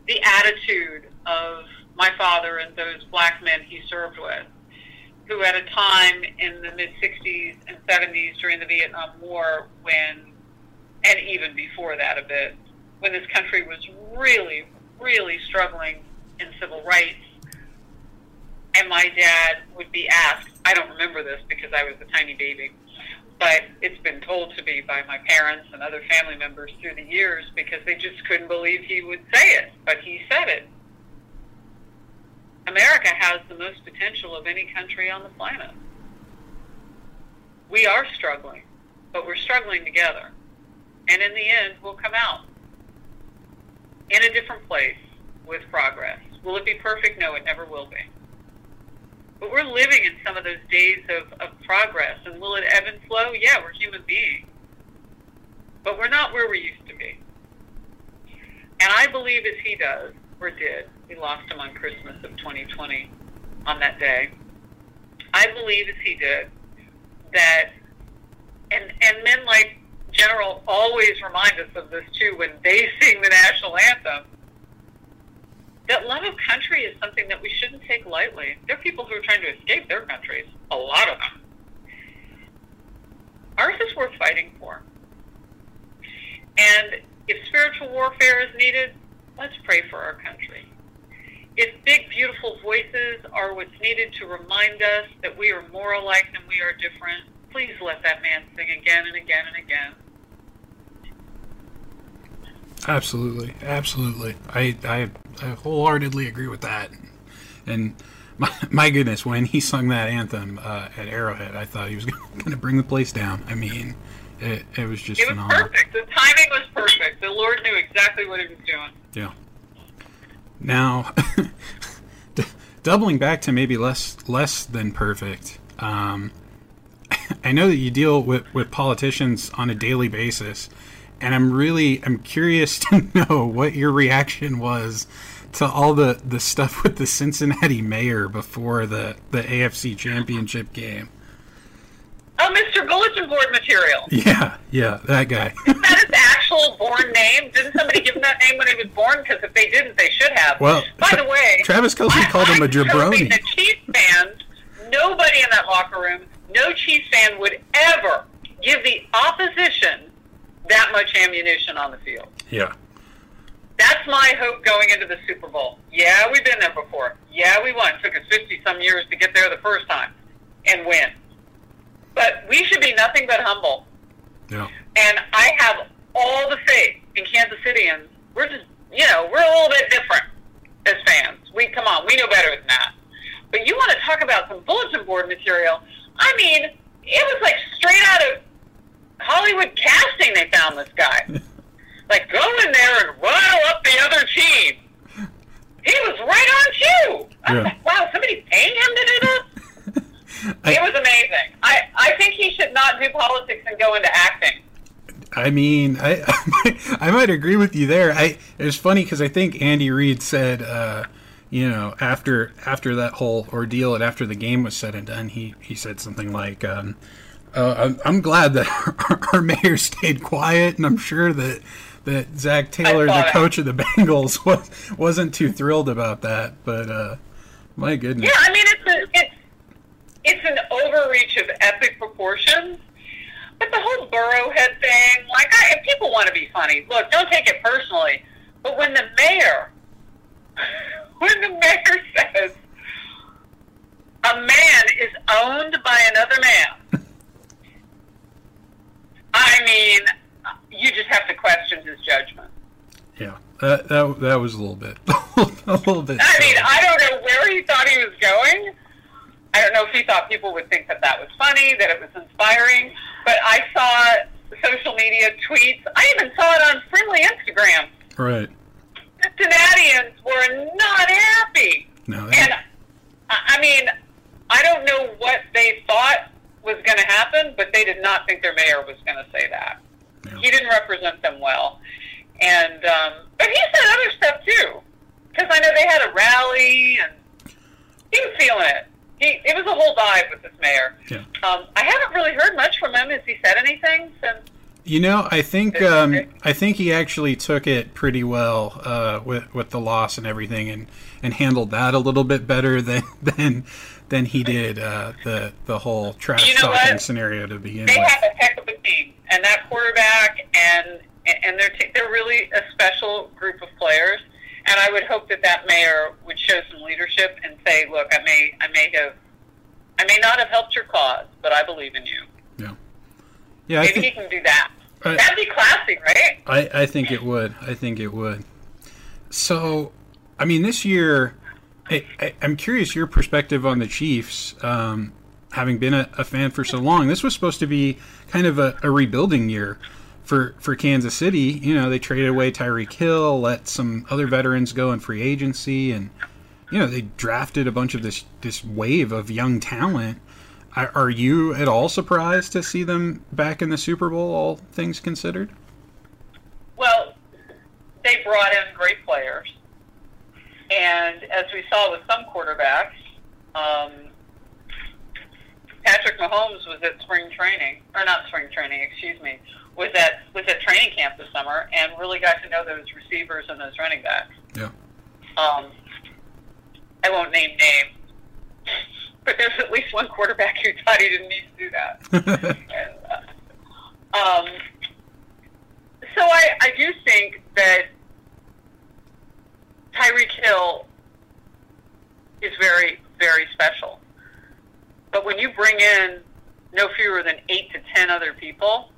the attitude of my father and those black men he served with, who at a time in the mid '60s and '70s during the Vietnam War, when and even before that a bit, when this country was really, really struggling in civil rights and my dad would be asked, I don't remember this because I was a tiny baby, but it's been told to me by my parents and other family members through the years because they just couldn't believe he would say it, but he said it. America has the most potential of any country on the planet. We are struggling, but we're struggling together. And in the end, we'll come out in a different place with progress. Will it be perfect? No, it never will be. But we're living in some of those days of, of progress. And will it ebb and flow? Yeah, we're human beings. But we're not where we used to be. And I believe as he does, or did, we lost him on Christmas of 2020 on that day. I believe as he did that, and, and men like General always remind us of this too when they sing the national anthem that love of country is something that we shouldn't take lightly. There are people who are trying to escape their countries, a lot of them. Ours is worth fighting for. And if spiritual warfare is needed, let's pray for our country. If big, beautiful voices are what's needed to remind us that we are more alike than we are different, please let that man sing again and again and again. Absolutely, absolutely. I, I, I wholeheartedly agree with that. And my, my goodness, when he sung that anthem uh, at Arrowhead, I thought he was going to bring the place down. I mean, it, it was just It was phenomenal. perfect. The timing was perfect. The Lord knew exactly what he was doing. Yeah. Now, d- doubling back to maybe less less than perfect. Um, I know that you deal with, with politicians on a daily basis, and I'm really I'm curious to know what your reaction was to all the, the stuff with the Cincinnati mayor before the, the AFC championship game. Oh, Mr. Bulletin Board material. Yeah, yeah, that guy. Is that his actual born name? Didn't somebody give him that name when he was born? Because if they didn't, they should have. Well, by the way, Travis Kelce I- called him a jabroni. The Chiefs fans, nobody in that locker room, no Chiefs fan would ever give the opposition that much ammunition on the field. Yeah. That's my hope going into the Super Bowl. Yeah, we've been there before. Yeah, we won. took us 50 some years to get there the first time and win. But we should be nothing but humble. Yeah. And I have all the faith in Kansas Cityans. We're just, you know, we're a little bit different as fans. We come on, we know better than that. But you want to talk about some bulletin board material? I mean, it was like straight out of Hollywood casting. They found this guy. like, go in there and rile up the other team. He was right on cue. I was Yeah. like, wow, somebody's paying him to do this. I- it was amazing. I, I think he should not do politics and go into acting. I mean, I I might agree with you there. I it was funny because I think Andy Reid said, uh, you know, after after that whole ordeal and after the game was said and done, he he said something like, um, uh, I'm, "I'm glad that our, our mayor stayed quiet, and I'm sure that." That Zac Taylor, the coach of the Bengals, was wasn't too thrilled about that. But uh, my goodness, Yeah, I mean it's a, it's it's an overreach of epic proportions. But the whole Burrowhead thing, like, I, if people want to be funny, look, don't take it personally. But when the mayor, when the mayor says a man is owned by another man, I mean, you just have to question his judgment. yeah, that, that that was a little bit, a little bit. I mean. I don't know where he thought he was going. I don't know if he thought people would think that that was funny, that it was inspiring. But I saw social media tweets. I even saw it on friendly Instagram. right? Cincinnatians were not happy. No, And I I mean, I don't know what they thought was going to happen, but they did not think their mayor was going to say that. Yeah. He didn't represent them well, and um, but he said other stuff too, because I know they had a rally and he was feeling it. He it was a whole dive with this mayor. Yeah. Um, I haven't really heard much from him. Has he said anything since? You know, I think um. I think he actually took it pretty well uh, with with the loss and everything, and, and handled that a little bit better than than than he did uh, the the whole trash You know talking what? scenario to begin They with. have a heck of a team, and that quarterback and and they're t- they're really a special group of players. And I would hope that that mayor would show some leadership and say, "Look, I may I may have I may not have helped your cause, but I believe in you." Yeah, I Maybe think he can do that. I- That'd be classy, right? I, I think it would. I think it would. So, I mean, this year, I, I, I'm curious your perspective on the Chiefs. Um, having been a, a fan for so long, this was supposed to be kind of a, a rebuilding year for for Kansas City. You know, they traded away Tyreek Hill, let some other veterans go in free agency, and you know they drafted a bunch of this this wave of young talent. Are you at all surprised to see them back in the Super Bowl, all things considered? Well, they brought in great players, and as we saw with some quarterbacks, um, Patrick Mahomes was at spring training, or not spring training, excuse me, was at was at training camp this summer, and really got to know those receivers and those running backs. Yeah. Um, I won't name names, but there's at least one quarterback who thought he didn't need to do that. And, uh, um, so I, I do think that Tyreek Hill is very very special. But when you bring in no fewer than eight to ten other people,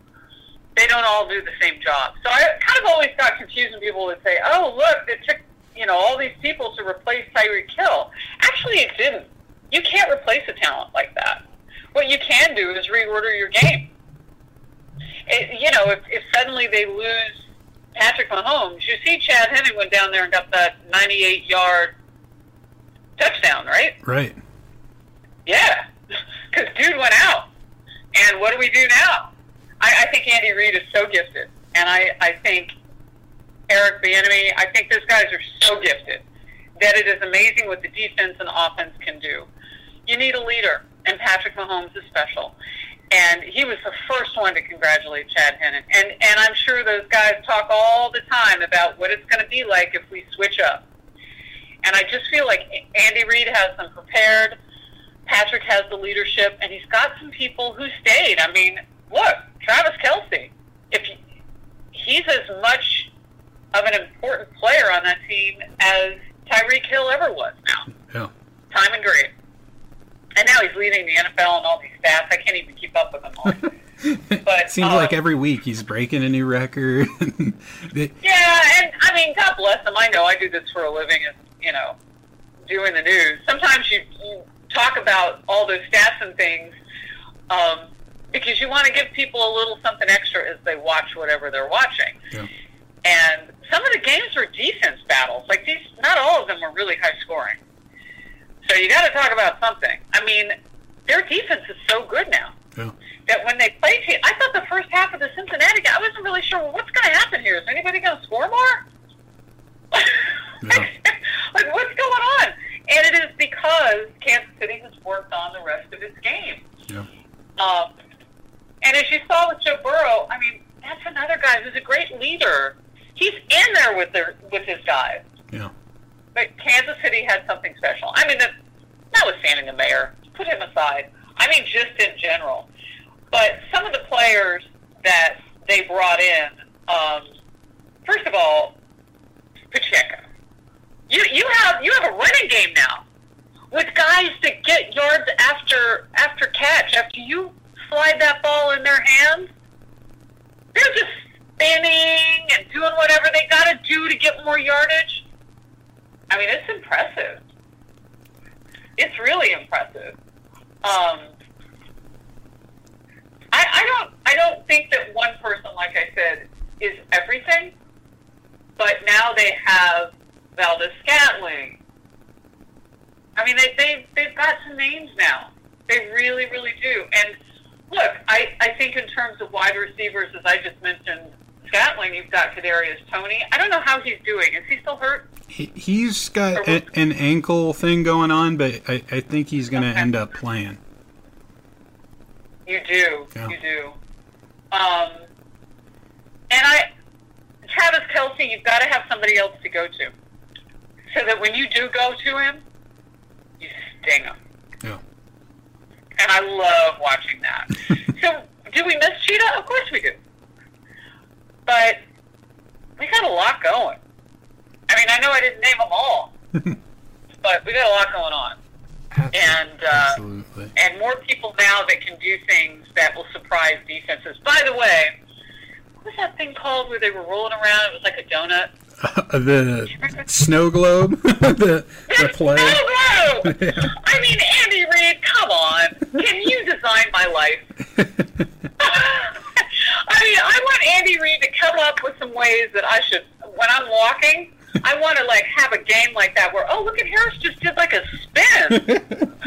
they don't all do the same job. So I kind of always got confused when people would say, "Oh, look, it took you know all these people to replace Tyreek Hill." Actually, it didn't. You can't replace a talent like that. What you can do is reorder your game. It, you know, if, if suddenly they lose Patrick Mahomes, you see Chad Henne went down there and got that 98 yard touchdown, right? Right. Yeah, because dude went out. And what do we do now? I, I think Andy Reid is so gifted, and I, I think Eric Bieniemy. I think those guys are so gifted that it is amazing what the defense and offense can do. You need a leader, and Patrick Mahomes is special. And he was the first one to congratulate Chad Henne. And and I'm sure those guys talk all the time about what it's going to be like if we switch up. And I just feel like Andy Reid has them prepared. Patrick has the leadership, and he's got some people who stayed. I mean, look, Travis Kelce. If he, he's as much of an important player on that team as Tyreek Hill ever was now. Yeah. Time and grade. And now he's leading the NFL and all these stats. I can't even keep up with them all. But Seems um, like every week he's breaking a new record. Yeah, and I mean, God bless them. I know I do this for a living, and you know, doing the news. Sometimes you, you talk about all those stats and things um, because you want to give people a little something extra as they watch whatever they're watching. Yeah. And some of the games were defense battles. Like these, not all of them were really high scoring. So you got to talk about something. I mean, their defense is so good now yeah. that when they play team, I thought the first half of the Cincinnati game, I wasn't really sure well, what's going to happen here. Is anybody going to score more? Yeah. like what's going on? And it is because Kansas City has worked on the rest of its game. Yeah. Um, and as you saw with Joe Burrow, I mean, that's another guy who's a great leader. He's in there with their with his guys. Yeah. But Kansas City had something special. I mean, that, notwithstanding the mayor, put him aside. I mean, just in general. But some of the players that they brought in, um, first of all, Pacheco. You you have you have a running game now with guys that get yards after after catch after you slide that ball in their hands. They're just spinning and doing whatever they got to do to get more yardage. I mean, it's impressive. It's really impressive. Um, I, I don't. I don't think that one person, like I said, is everything. But now they have Valdez Scantling. I mean, they they they've got some names now. They really, really do. And look, I I think in terms of wide receivers, as I just mentioned, Scantling, you've got Kadarius Toney. I don't know how he's doing. Is he still hurt? He, he's got a, an ankle thing going on, but I, I think he's going to Okay. end up playing. You do. Yeah. You do. Um, and I, Travis Kelce, you've got to have somebody else to go to, so that when you do go to him, you sting him. Yeah. And I love watching that. so, do we miss Cheetah? Of course we do. But we got a lot going. I mean, I know I didn't name them all, but we got a lot going on. And uh, Absolutely. and more people now that can do things that will surprise defenses. By the way, what was that thing called where they were rolling around? It was like a donut. the snow globe, the, the play. Oh, no! I mean, Andy Reid, come on. Can you design my life? I mean, I want Andy Reid to come up with some ways that I should, when I'm walking, I want to like have a game like that where, oh, look at Harris just did like a spin.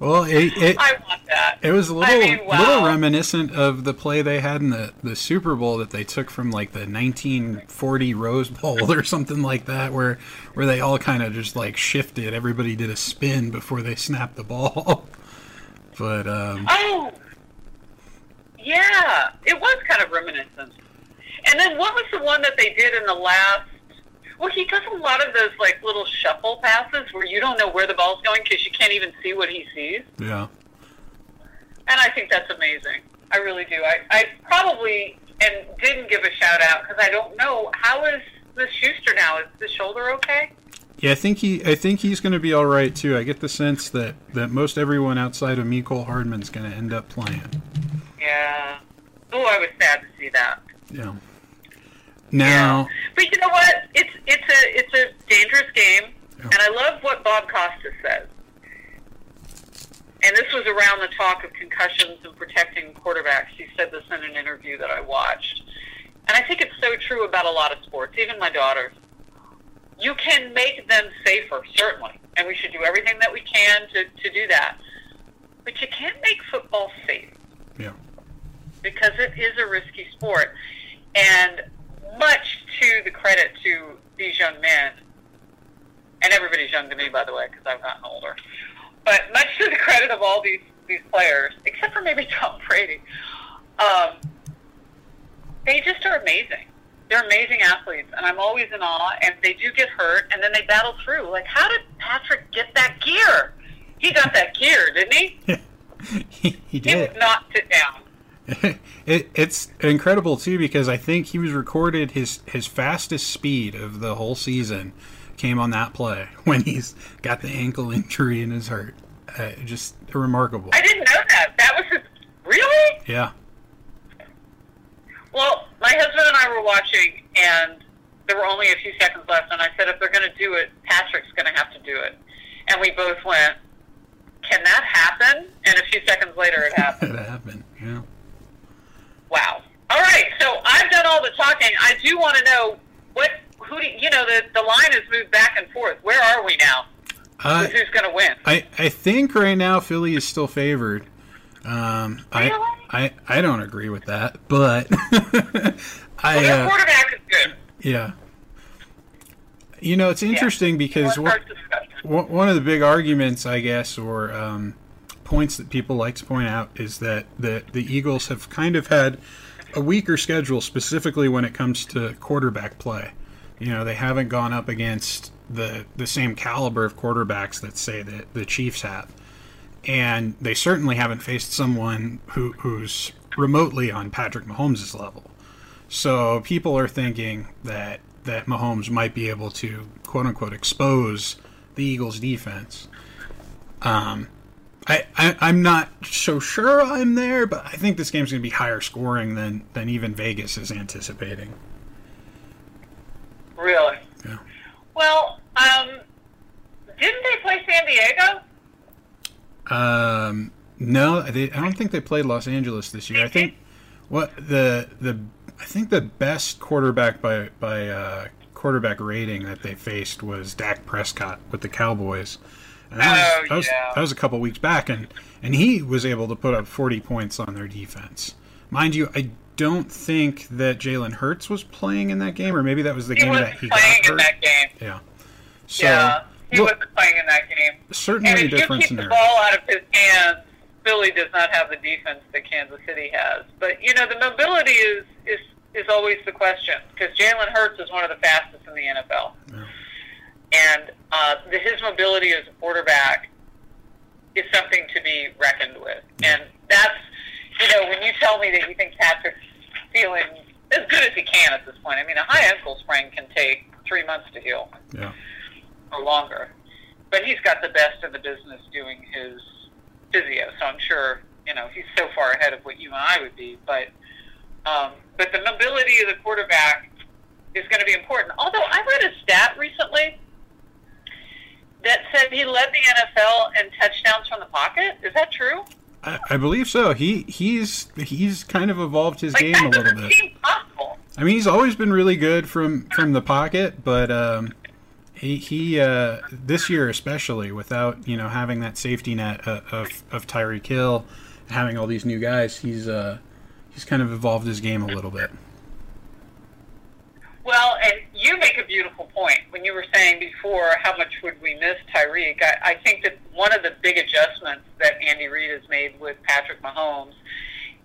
Well, it, it, I want that. it was a little, I mean, wow. little reminiscent of the play they had in the, the Super Bowl that they took from like the 1940 Rose Bowl or something like that, where where they all kind of just like shifted. Everybody did a spin before they snapped the ball. But um, Oh, yeah, it was kind of reminiscent. And then what was the one that they did in the last? Well, he does a lot of those like little shuffle passes where you don't know where the ball's going because you can't even see what he sees. yeah, And I think that's amazing. I really do. I, I probably and didn't give a shout out because I don't know how is the Schuster now. Is the shoulder okay? Yeah, I think he. I think he's going to be all right too. I get the sense that that most everyone outside of Mecole Hardman's going to end up playing. Yeah. Oh, I was sad to see that. Yeah. Now, But you know what? It's it's a it's a dangerous game, Yeah. and I love what Bob Costas says. And this was around the talk of concussions and protecting quarterbacks. He said this in an interview that I watched, and I think it's so true about a lot of sports, even my daughters. You can make them safer, certainly, and we should do everything that we can to, to do that. But you can't make football safe yeah, because it is a risky sport. And much to the credit to these young men, and everybody's young to me, by the way, because I've gotten older. But much to the credit of all these these players, except for maybe Tom Brady, um, they just are amazing. They're amazing athletes, and I'm always in awe. And they do get hurt, and then they battle through. Like, how did Patrick get that gear? He got that gear, didn't he? he, he He did. would not sit down. it, it's incredible too because I think he was recorded his his fastest speed of the whole season came on that play when he's got the ankle injury and is hurt. Uh, just remarkable. I didn't know that. That was his, really. Yeah, Well, my husband and I were watching, and there were only a few seconds left, and I said, if they're going to do it, Patrick's going to have to do it. And we both went, can that happen? And a few seconds later, it happened. it happened. Yeah. Wow. All right, so I've done all the talking. I do want to know what, who do you know, the, the line has moved back and forth. Where are we now? Uh, Who's going to win? I, I think right now Philly is still favored. Um, I, Really? I I don't agree with that, but I Well, their uh, quarterback is good. yeah. You know, it's interesting because start discussion. one one of the big arguments, I guess, or um, points that people like to point out is that the the Eagles have kind of had a weaker schedule, specifically when it comes to quarterback play. You know, they haven't gone up against the the same caliber of quarterbacks that say that the Chiefs have, and they certainly haven't faced someone who who's remotely on Patrick Mahomes' level. So people are thinking that that Mahomes might be able to quote unquote expose the Eagles defense. Um, I, I I'm not so sure I'm there, but I think this game's going to be higher scoring than than even Vegas is anticipating. Really? Yeah. Well, um, didn't they play San Diego? Um, no, they, I don't think they played Los Angeles this year. I think what the the I think the best quarterback by by uh, quarterback rating that they faced was Dak Prescott with the Cowboys. And that, Oh, was, that, was, yeah. that was a couple weeks back, and and he was able to put up 40 points on their defense. Mind you, I don't think that Jalen Hurts was playing in that game, or maybe that was the He game that he playing got in hurt. that game. Yeah. So, yeah, he look, wasn't playing in that game. certainly And a if you different keep the ball out of his hands, Philly does not have the defense that Kansas City has. But you know, the mobility is is is always the question because Jalen Hurts is one of the fastest in the NFL, Yeah. And uh, his mobility as a quarterback is something to be reckoned with. And that's you know, when you tell me that you think Patrick's feeling as good as he can at this point. I mean, a high ankle sprain can take three months to heal Yeah. or longer. But he's got the best of the business doing his physio, so I'm sure you know he's so far ahead of what you and I would be. But um, but the mobility of the quarterback is going to be important. Although I read a stat recently that said he led the NFL in touchdowns from the pocket. Is that true? I, I believe so. He he's he's kind of evolved his Like game a little bit. I mean, he's always been really good from from the pocket, but um, he he uh, this year especially without you know having that safety net of of, of Tyreek Hill, having all these new guys, he's uh he's kind of evolved his game a little bit. Well, and you make a beautiful point when you were saying before how much would we miss Tyreek. I, I think that one of the big adjustments that Andy Reid has made with Patrick Mahomes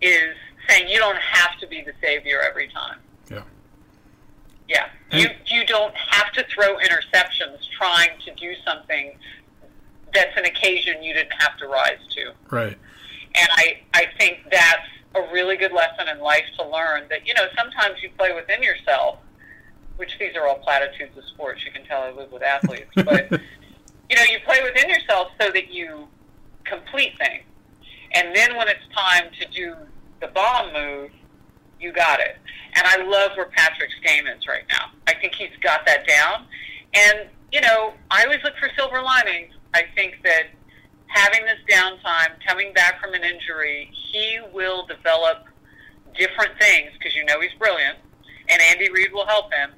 is saying you don't have to be the savior every time. Yeah. Yeah, you you don't have to throw interceptions trying to do something that's an occasion you didn't have to rise to. Right. And I, I think that's a really good lesson in life to learn that, you know, sometimes you play within yourself which these are all platitudes of sports. You can tell I live with athletes, but you know, you play within yourself so that you complete things, and then when it's time to do the bomb move, you got it. And I love where Patrick's game is right now. I think he's got that down, and you know, I always look for silver linings. I think that having this downtime, coming back from an injury, he will develop different things because you know he's brilliant, and Andy Reid will help him.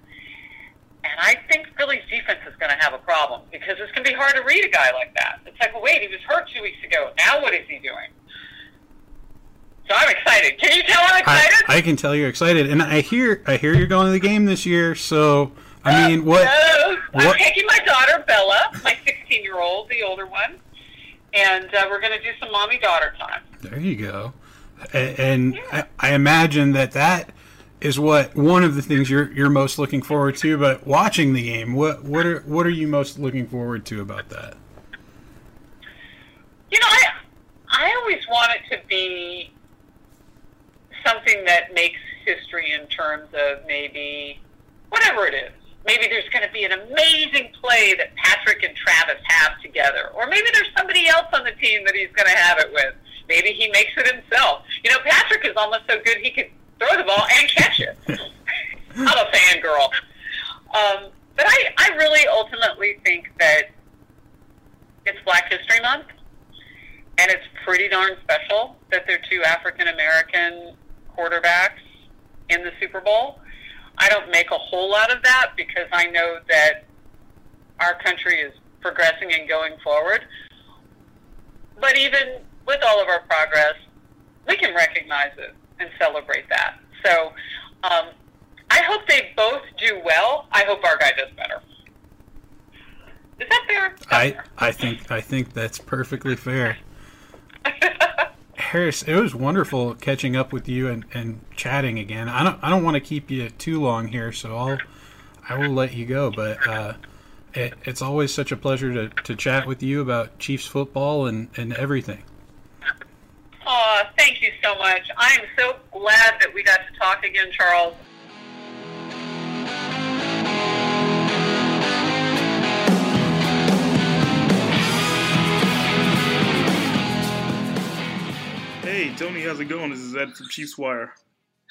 And I think Philly's defense is going to have a problem because it's going to be hard to read a guy like that. It's like, well, wait, he was hurt two weeks ago. Now what is he doing? So I'm excited. Can you tell I'm excited? I, I can tell you're excited, and I hear I hear you're going to the game this year. So I mean, what? No, I'm taking my daughter Bella, my 16 year old, the older one, and uh, we're going to do some mommy daughter time. There you go. A- And I, I imagine that that is what one of the things you're you're most looking forward to. But watching the game, what what are what are you most looking forward to about that? You know, I I always want it to be something that makes history in terms of maybe whatever it is. Maybe there's going to be an amazing play that Patrick and Travis have together, or maybe there's somebody else on the team that he's going to have it with. Maybe he makes it himself. You know, Patrick is almost so good he could throw the ball and catch it. I'm a fangirl. Um, but I, I really ultimately think that it's Black History Month and it's pretty darn special that they're two African American quarterbacks in the Super Bowl. I don't make a whole lot of that because I know that our country is progressing and going forward. But even with all of our progress, we can recognize it and celebrate that. So um, I hope they both do well. I hope our guy does better. Is that fair? I fair. I think I think that's perfectly fair. Harris, it was wonderful catching up with you and, and chatting again. I don't I don't want to keep you too long here, so I'll I will let you go. But uh, it, it's always such a pleasure to, to chat with you about Chiefs football and, and everything. Aw, thank you so much. I am so glad that we got to talk again, Charles. Hey, Tony, how's it going? This is Ed from Chiefs Wire.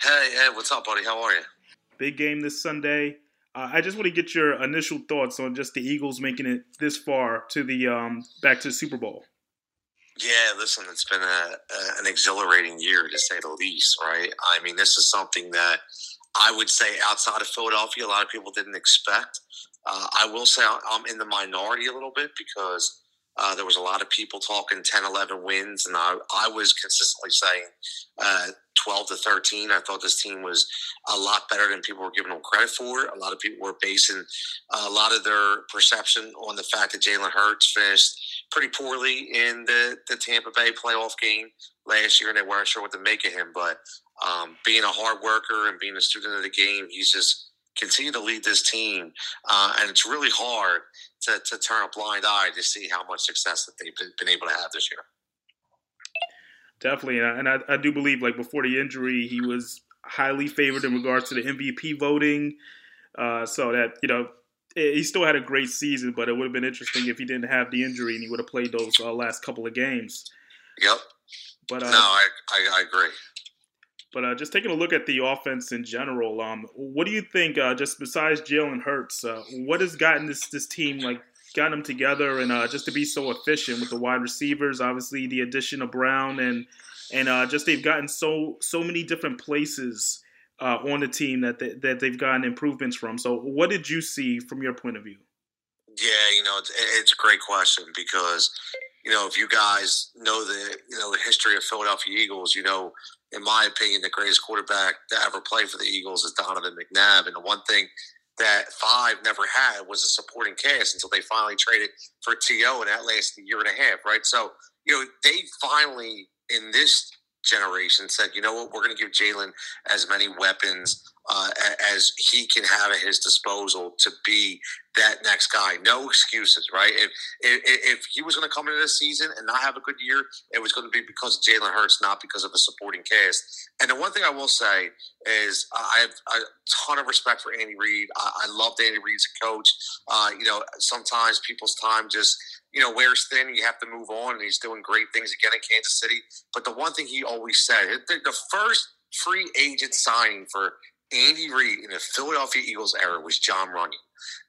Hey, Ed, what's up, buddy? How are you? Big game this Sunday. Uh, I just want to get your initial thoughts on just the Eagles making it this far to the um, back to the Super Bowl. Yeah, listen, it's been a, a, an exhilarating year to say the least, right? I mean, this is something that I would say outside of Philadelphia, a lot of people didn't expect. Uh, I will say I'm in the minority a little bit because uh, there was a lot of people talking 10, 11 wins, and I, I was consistently saying uh, 12 to 13. I thought this team was a lot better than people were giving them credit for. A lot of people were basing a lot of their perception on the fact that Jalen Hurts finished pretty poorly in the, the Tampa Bay playoff game last year, and they weren't sure what to make of him. But um, being a hard worker and being a student of the game, he's just continued to lead this team. Uh, and it's really hard to, to turn a blind eye to see how much success that they've been, able to have this year. Definitely, and I, I, do believe like before the injury, he was highly favored in regards to the MVP voting. Uh, so that you know, he still had a great season, but it would have been interesting if he didn't have the injury and he would have played those uh, last couple of games. Yep. But uh, No, I, I, I agree. But uh, just taking a look at the offense in general, um, what do you think? Uh, just besides Jalen Hurts, uh, what has gotten this this team like gotten them together and uh, just to be so efficient with the wide receivers? Obviously, the addition of Brown and and uh, just they've gotten so so many different places uh, on the team that they, that they've gotten improvements from. So, what did you see from your point of view? Yeah, you know, it's, it's a great question because, you know, if you guys know the, you know, the history of Philadelphia Eagles, you know, in my opinion, the greatest quarterback to ever play for the Eagles is Donovan McNabb. And the one thing that Five never had was a supporting cast until they finally traded for T.O. and that lasted a year and a half, right? So, you know, they finally, in this generation, said, you know what, we're going to give Jalen as many weapons uh, as he can have at his disposal to be that next guy. No excuses, right? If if, if he was going to come into this season and not have a good year, it was going to be because of Jalen Hurts, not because of a supporting cast. And the one thing I will say is I have a ton of respect for Andy Reid. I, I love Andy Reid as a coach. Uh, you know, sometimes people's time just you know, wears thin. You have to move on, and he's doing great things again in Kansas City. But the one thing he always said, the first free agent signing for Andy Reid in the Philadelphia Eagles era was Jon Runyan.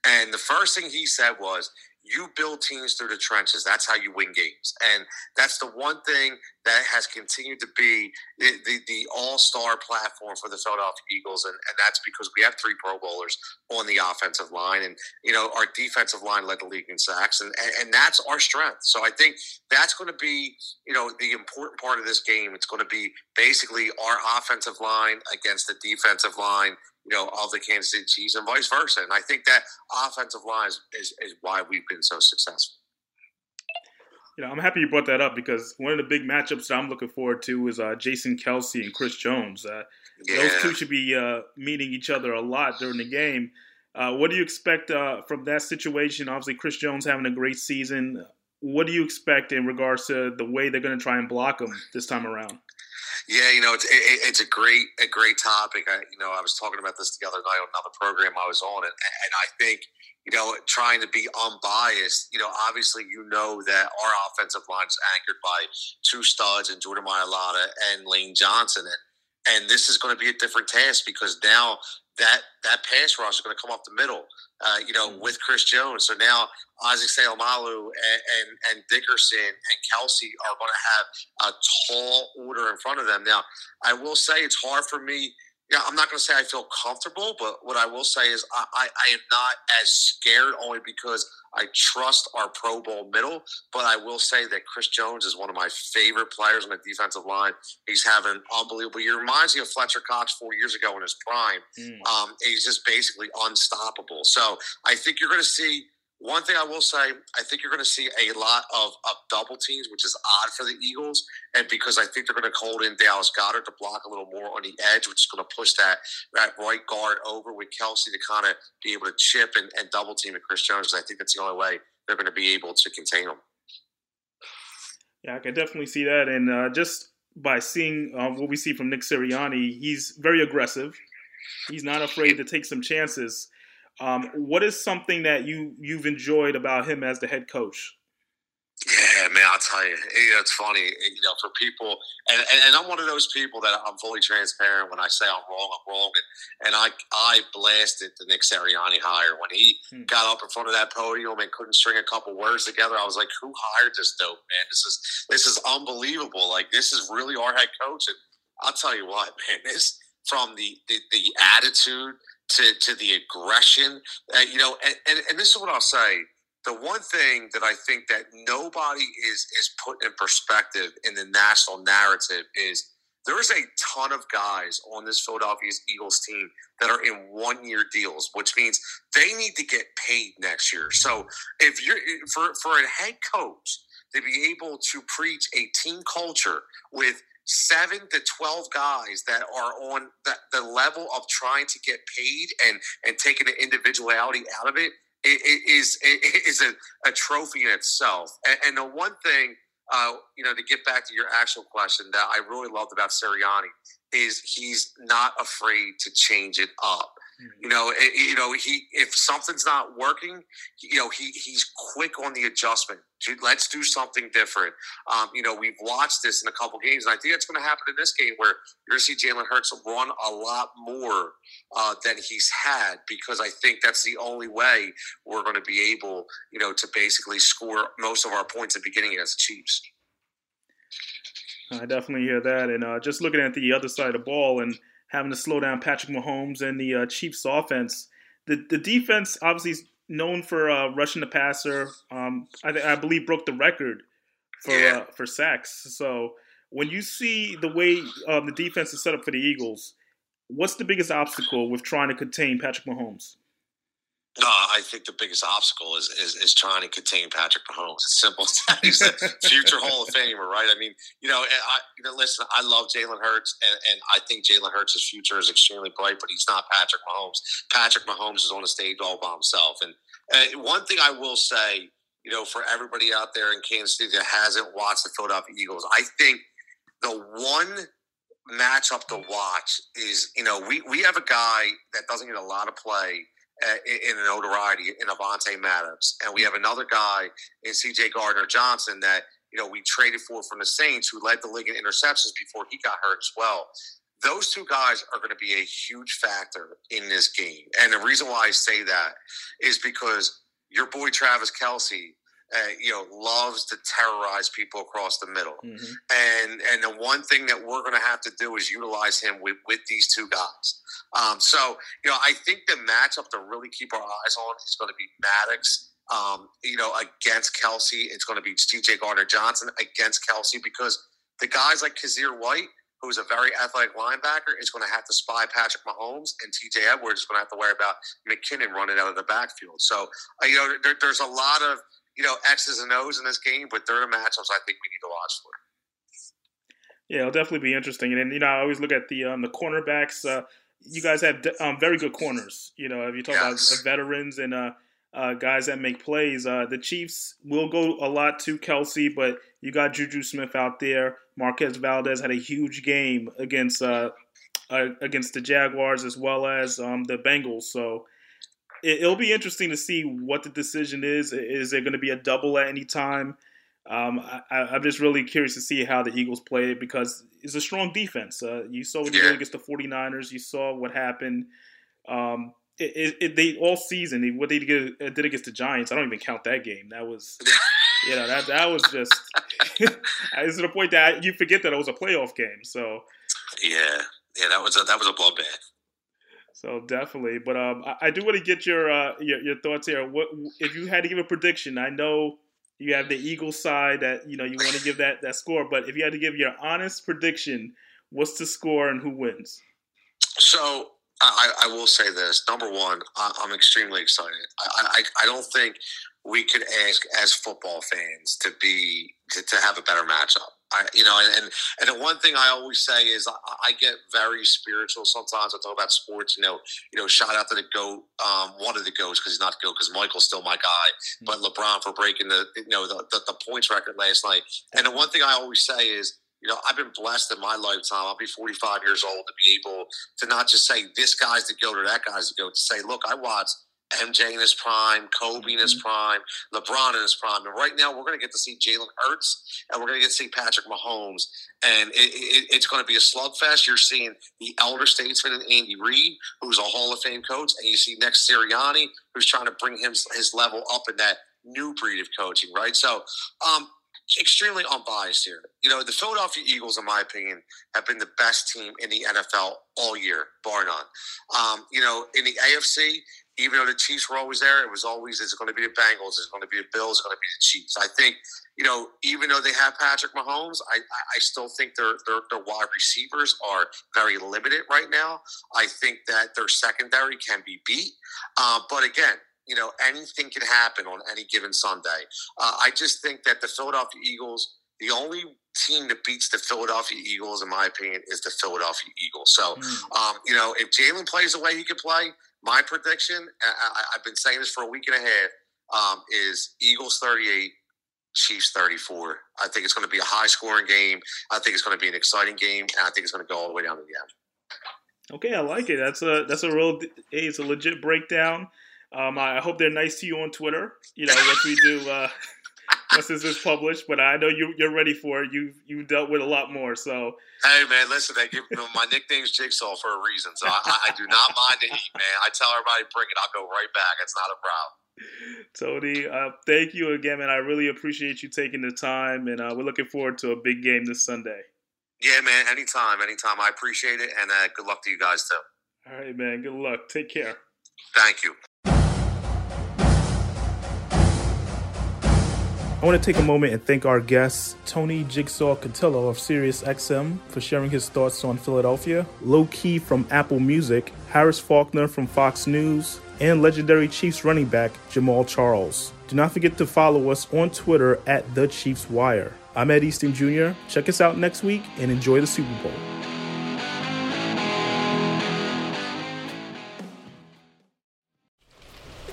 And the first thing he said was, you build teams through the trenches. That's how you win games. And that's the one thing that has continued to be the, the, the all star platform for the Philadelphia Eagles. And, and that's because we have three Pro Bowlers on the offensive line. And, you know, our defensive line led the league in sacks. And, and, and that's our strength. So I think that's going to be, you know, the important part of this game. It's going to be basically our offensive line against the defensive line you know, of the Kansas City Chiefs and vice versa. And I think that offensive line is, is, is why we've been so successful. You know, I'm happy you brought that up because one of the big matchups that I'm looking forward to is uh, Jason Kelce and Chris Jones. Uh, yeah. Those two should be uh, meeting each other a lot during the game. Uh, what do you expect uh, from that situation? Obviously, Chris Jones having a great season. What do you expect in regards to the way they're going to try and block him this time around? Yeah, you know, it's it, it's a great a great topic. I, you know, I was talking about this the other night on another program I was on, and, and I think you know, trying to be unbiased. You know, obviously, you know that our offensive line is anchored by two studs and Jordan Mailata and Lane Johnson, and and this is going to be a different task because now that that pass rush is going to come off the middle, uh, you know, mm-hmm. with Chris Jones. So now Isaac Seumalo and, and, and Dickerson and Kelce are going to have a tall order in front of them. Now, I will say it's hard for me yeah, I'm not going to say I feel comfortable, but what I will say is I, I, I, am not as scared only because I trust our Pro Bowl middle. But I will say that Chris Jones is one of my favorite players on the defensive line. He's having an unbelievable year. Reminds me of Fletcher Cox four years ago in his prime. Mm. Um, he's just basically unstoppable. So I think you're going to see one thing I will say, I think you're going to see a lot of, double teams, which is odd for the Eagles, and because I think they're going to hold in Dallas Goedert to block a little more on the edge, which is going to push that that right guard over with Kelce to kind of be able to chip and, and double team at Chris Jones. I think that's the only way they're going to be able to contain him. Yeah, I can definitely see that, and uh, just by seeing uh, what we see from Nick Sirianni, he's very aggressive. He's not afraid to take some chances. Um, what is something that you you've enjoyed about him as the head coach? Yeah, man, I'll tell you, you know, it's funny, you know, for people, and, and, and, I'm one of those people that I'm fully transparent when I say I'm wrong, I'm wrong, and, and I I blasted the Nick Sirianni hire when he hmm. got up in front of that podium and couldn't string a couple words together. I was like, who hired this dope man? This is this is unbelievable. Like this is really our head coach, and I'll tell you what, man, this from the the, the attitude to to the aggression. Uh, you know, and, and, and this is what I'll say. The one thing that I think that nobody is is put in perspective in the national narrative is there is a ton of guys on this Philadelphia Eagles team that are in one year deals, which means they need to get paid next year. So if you're for for a head coach to be able to preach a team culture with seven to 12 guys that are on the, the level of trying to get paid and, and taking the individuality out of it, it, it is, it is a, a, trophy in itself. And, and the one thing, uh, you know, to get back to your actual question that I really loved about Sirianni is he's not afraid to change it up. Mm-hmm. You know, it, you know, he if something's not working, you know, he he's quick on the adjustment. Let's do something different. Um, you know, we've watched this in a couple games, and I think it's going to happen in this game where you're going to see Jalen Hurts run a lot more uh, than he's had because I think that's the only way we're going to be able, you know, to basically score most of our points at the beginning against the Chiefs. I definitely hear that, and uh, just looking at the other side of the ball and having to slow down Patrick Mahomes and the uh, Chiefs offense. The the defense obviously is known for uh, rushing the passer. Um, I, I, believe broke the record for uh, for sacks. So when you see the way um, the defense is set up for the Eagles, what's the biggest obstacle with trying to contain Patrick Mahomes? No, I think the biggest obstacle is, is, is trying to contain Patrick Mahomes. It's simple. He's future Hall of Famer, right? I mean, you know, I, you know, listen, I love Jalen Hurts, and, and I think Jalen Hurts' future is extremely bright, but he's not Patrick Mahomes. Patrick Mahomes is on a stage all by himself. And one thing I will say, you know, for everybody out there in Kansas City that hasn't watched the Philadelphia Eagles, I think the one matchup to watch is, you know, we, we have a guy that doesn't get a lot of play – Uh, in, in notoriety in Avonte Maddox, and we hmm. have another guy in C.J. Gardner Johnson that you know we traded for from the Saints, who led the league in interceptions before he got hurt as well. Those two guys are going to be a huge factor in this game, and the reason why I say that is because your boy Travis Kelce uh, you know, loves to terrorize people across the middle. Mm-hmm. And and the one thing that we're going to have to do is utilize him with, with these two guys. Um, so, you know, I think the matchup to really keep our eyes on is going to be Maddox. Um, you know, against Kelce, it's going to be C.J. Gardner Johnson against Kelce because the guys like Kyzir White, who's a very athletic linebacker, is going to have to spy Patrick Mahomes, and T.J. Edwards is going to have to worry about McKinnon running out of the backfield. So, uh, you know, there, there's a lot of you know X's and O's in this game, but they're the matchups I think we need to watch for. Yeah, it'll definitely be interesting. And you know, I always look at the um, the cornerbacks. Uh, you guys have um, very good corners. You know, if you talk yes. about veterans and uh, uh, guys that make plays, uh, the Chiefs will go a lot to Kelce, but you got Juju Smith out there. Marquez Valdes had a huge game against uh, uh, against the Jaguars as well as um, the Bengals. So it, will be interesting to see what the decision is. Is there going to be a double at any time? Um, I, am just really curious to see how the Eagles play it because it's a strong defense. Uh, you saw what they did against the 49ers. You saw what happened. Um, it, it, it, they all season what they did, uh, did against the Giants. I don't even count that game. That was, you know, that that was just. it's to the point that you forget that it was a playoff game. So. Yeah, yeah, that was a that was a bloodbath. So definitely, but um, I, I do want to get your, uh, your your thoughts here. What if you had to give a prediction? I know you have the Eagles side that you know you want to give that that score, but if you had to give your honest prediction, what's the score and who wins? So I, I will say this: number one, I'm extremely excited. I, I, I don't think we could ask as football fans to be to, to have a better matchup. I, you know, and and the one thing I always say is I, I, get very spiritual sometimes. I talk about sports. You know, you know, shout out to the goat, um, one of the goats because he's not the goat because Michael's still my guy, mm-hmm. but LeBron for breaking the you know the, the, the points record last night. And the one thing I always say is you know, I've been blessed in my lifetime. I'll be 45 years old to be able to not just say this guy's the goat or that guy's the goat, to say, look, I watched MJ in his prime, Kobe in his mm-hmm. prime, LeBron in his prime. And right now, we're going to get to see Jalen Hurts and we're going to get to see Patrick Mahomes. And it, it, it's going to be a slugfest. You're seeing the elder statesman and Andy Reid, who's a Hall of Fame coach, and you see Nick Sirianni, who's trying to bring him his level up in that new breed of coaching, right? So, um, extremely unbiased here. You know, the Philadelphia Eagles, in my opinion, have been the best team in the NFL all year, bar none. Um, you know, in the AFC, even though the Chiefs were always there, it was always it's going to be the Bengals, it's going to be the Bills, it's going to be the Chiefs. I think you know, even though they have Patrick Mahomes, I, I still think their, their their wide receivers are very limited right now. I think that their secondary can be beat, uh, but again, you know, anything can happen on any given Sunday. Uh, I just think that the Philadelphia Eagles, the only team that beats the Philadelphia Eagles, in my opinion, is the Philadelphia Eagles. So, mm. um, you know, if Jalen plays the way he could play, my prediction, I, have been saying this for a week and a half, um, is Eagles 38, Chiefs 34. I think it's going to be a high scoring game. I think it's going to be an exciting game, and I think it's going to go all the way down to the end. Okay, I like it. That's a that's a real it's a legit breakdown. Um, I hope they're nice to you on Twitter. You know, what we do uh, once this is published. But I know you you're ready for it. You you dealt with a lot more. So hey man, listen, they give my nickname's Jigsaw for a reason. So I, I, do not mind the heat, man. I tell everybody bring it. I'll go right back. It's not a problem. Tony, uh, thank you again, man. I really appreciate you taking the time, and uh, we're looking forward to a big game this Sunday. Yeah, man. Anytime, anytime. I appreciate it, and uh, good luck to you guys too. All right, man. Good luck. Take care. Thank you. I want to take a moment and thank our guest, Tony Jigsaw Cutillo of SiriusXM, for sharing his thoughts on Philadelphia, LowKey from Apple Music, Harris Faulkner from Fox News, and legendary Chiefs running back Jamaal Charles. Do not forget to follow us on Twitter at The Chiefs Wire. I'm Ed Easton Jr. Check us out next week and enjoy the Super Bowl.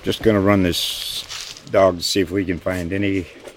Just gonna run this dog to see if we can find any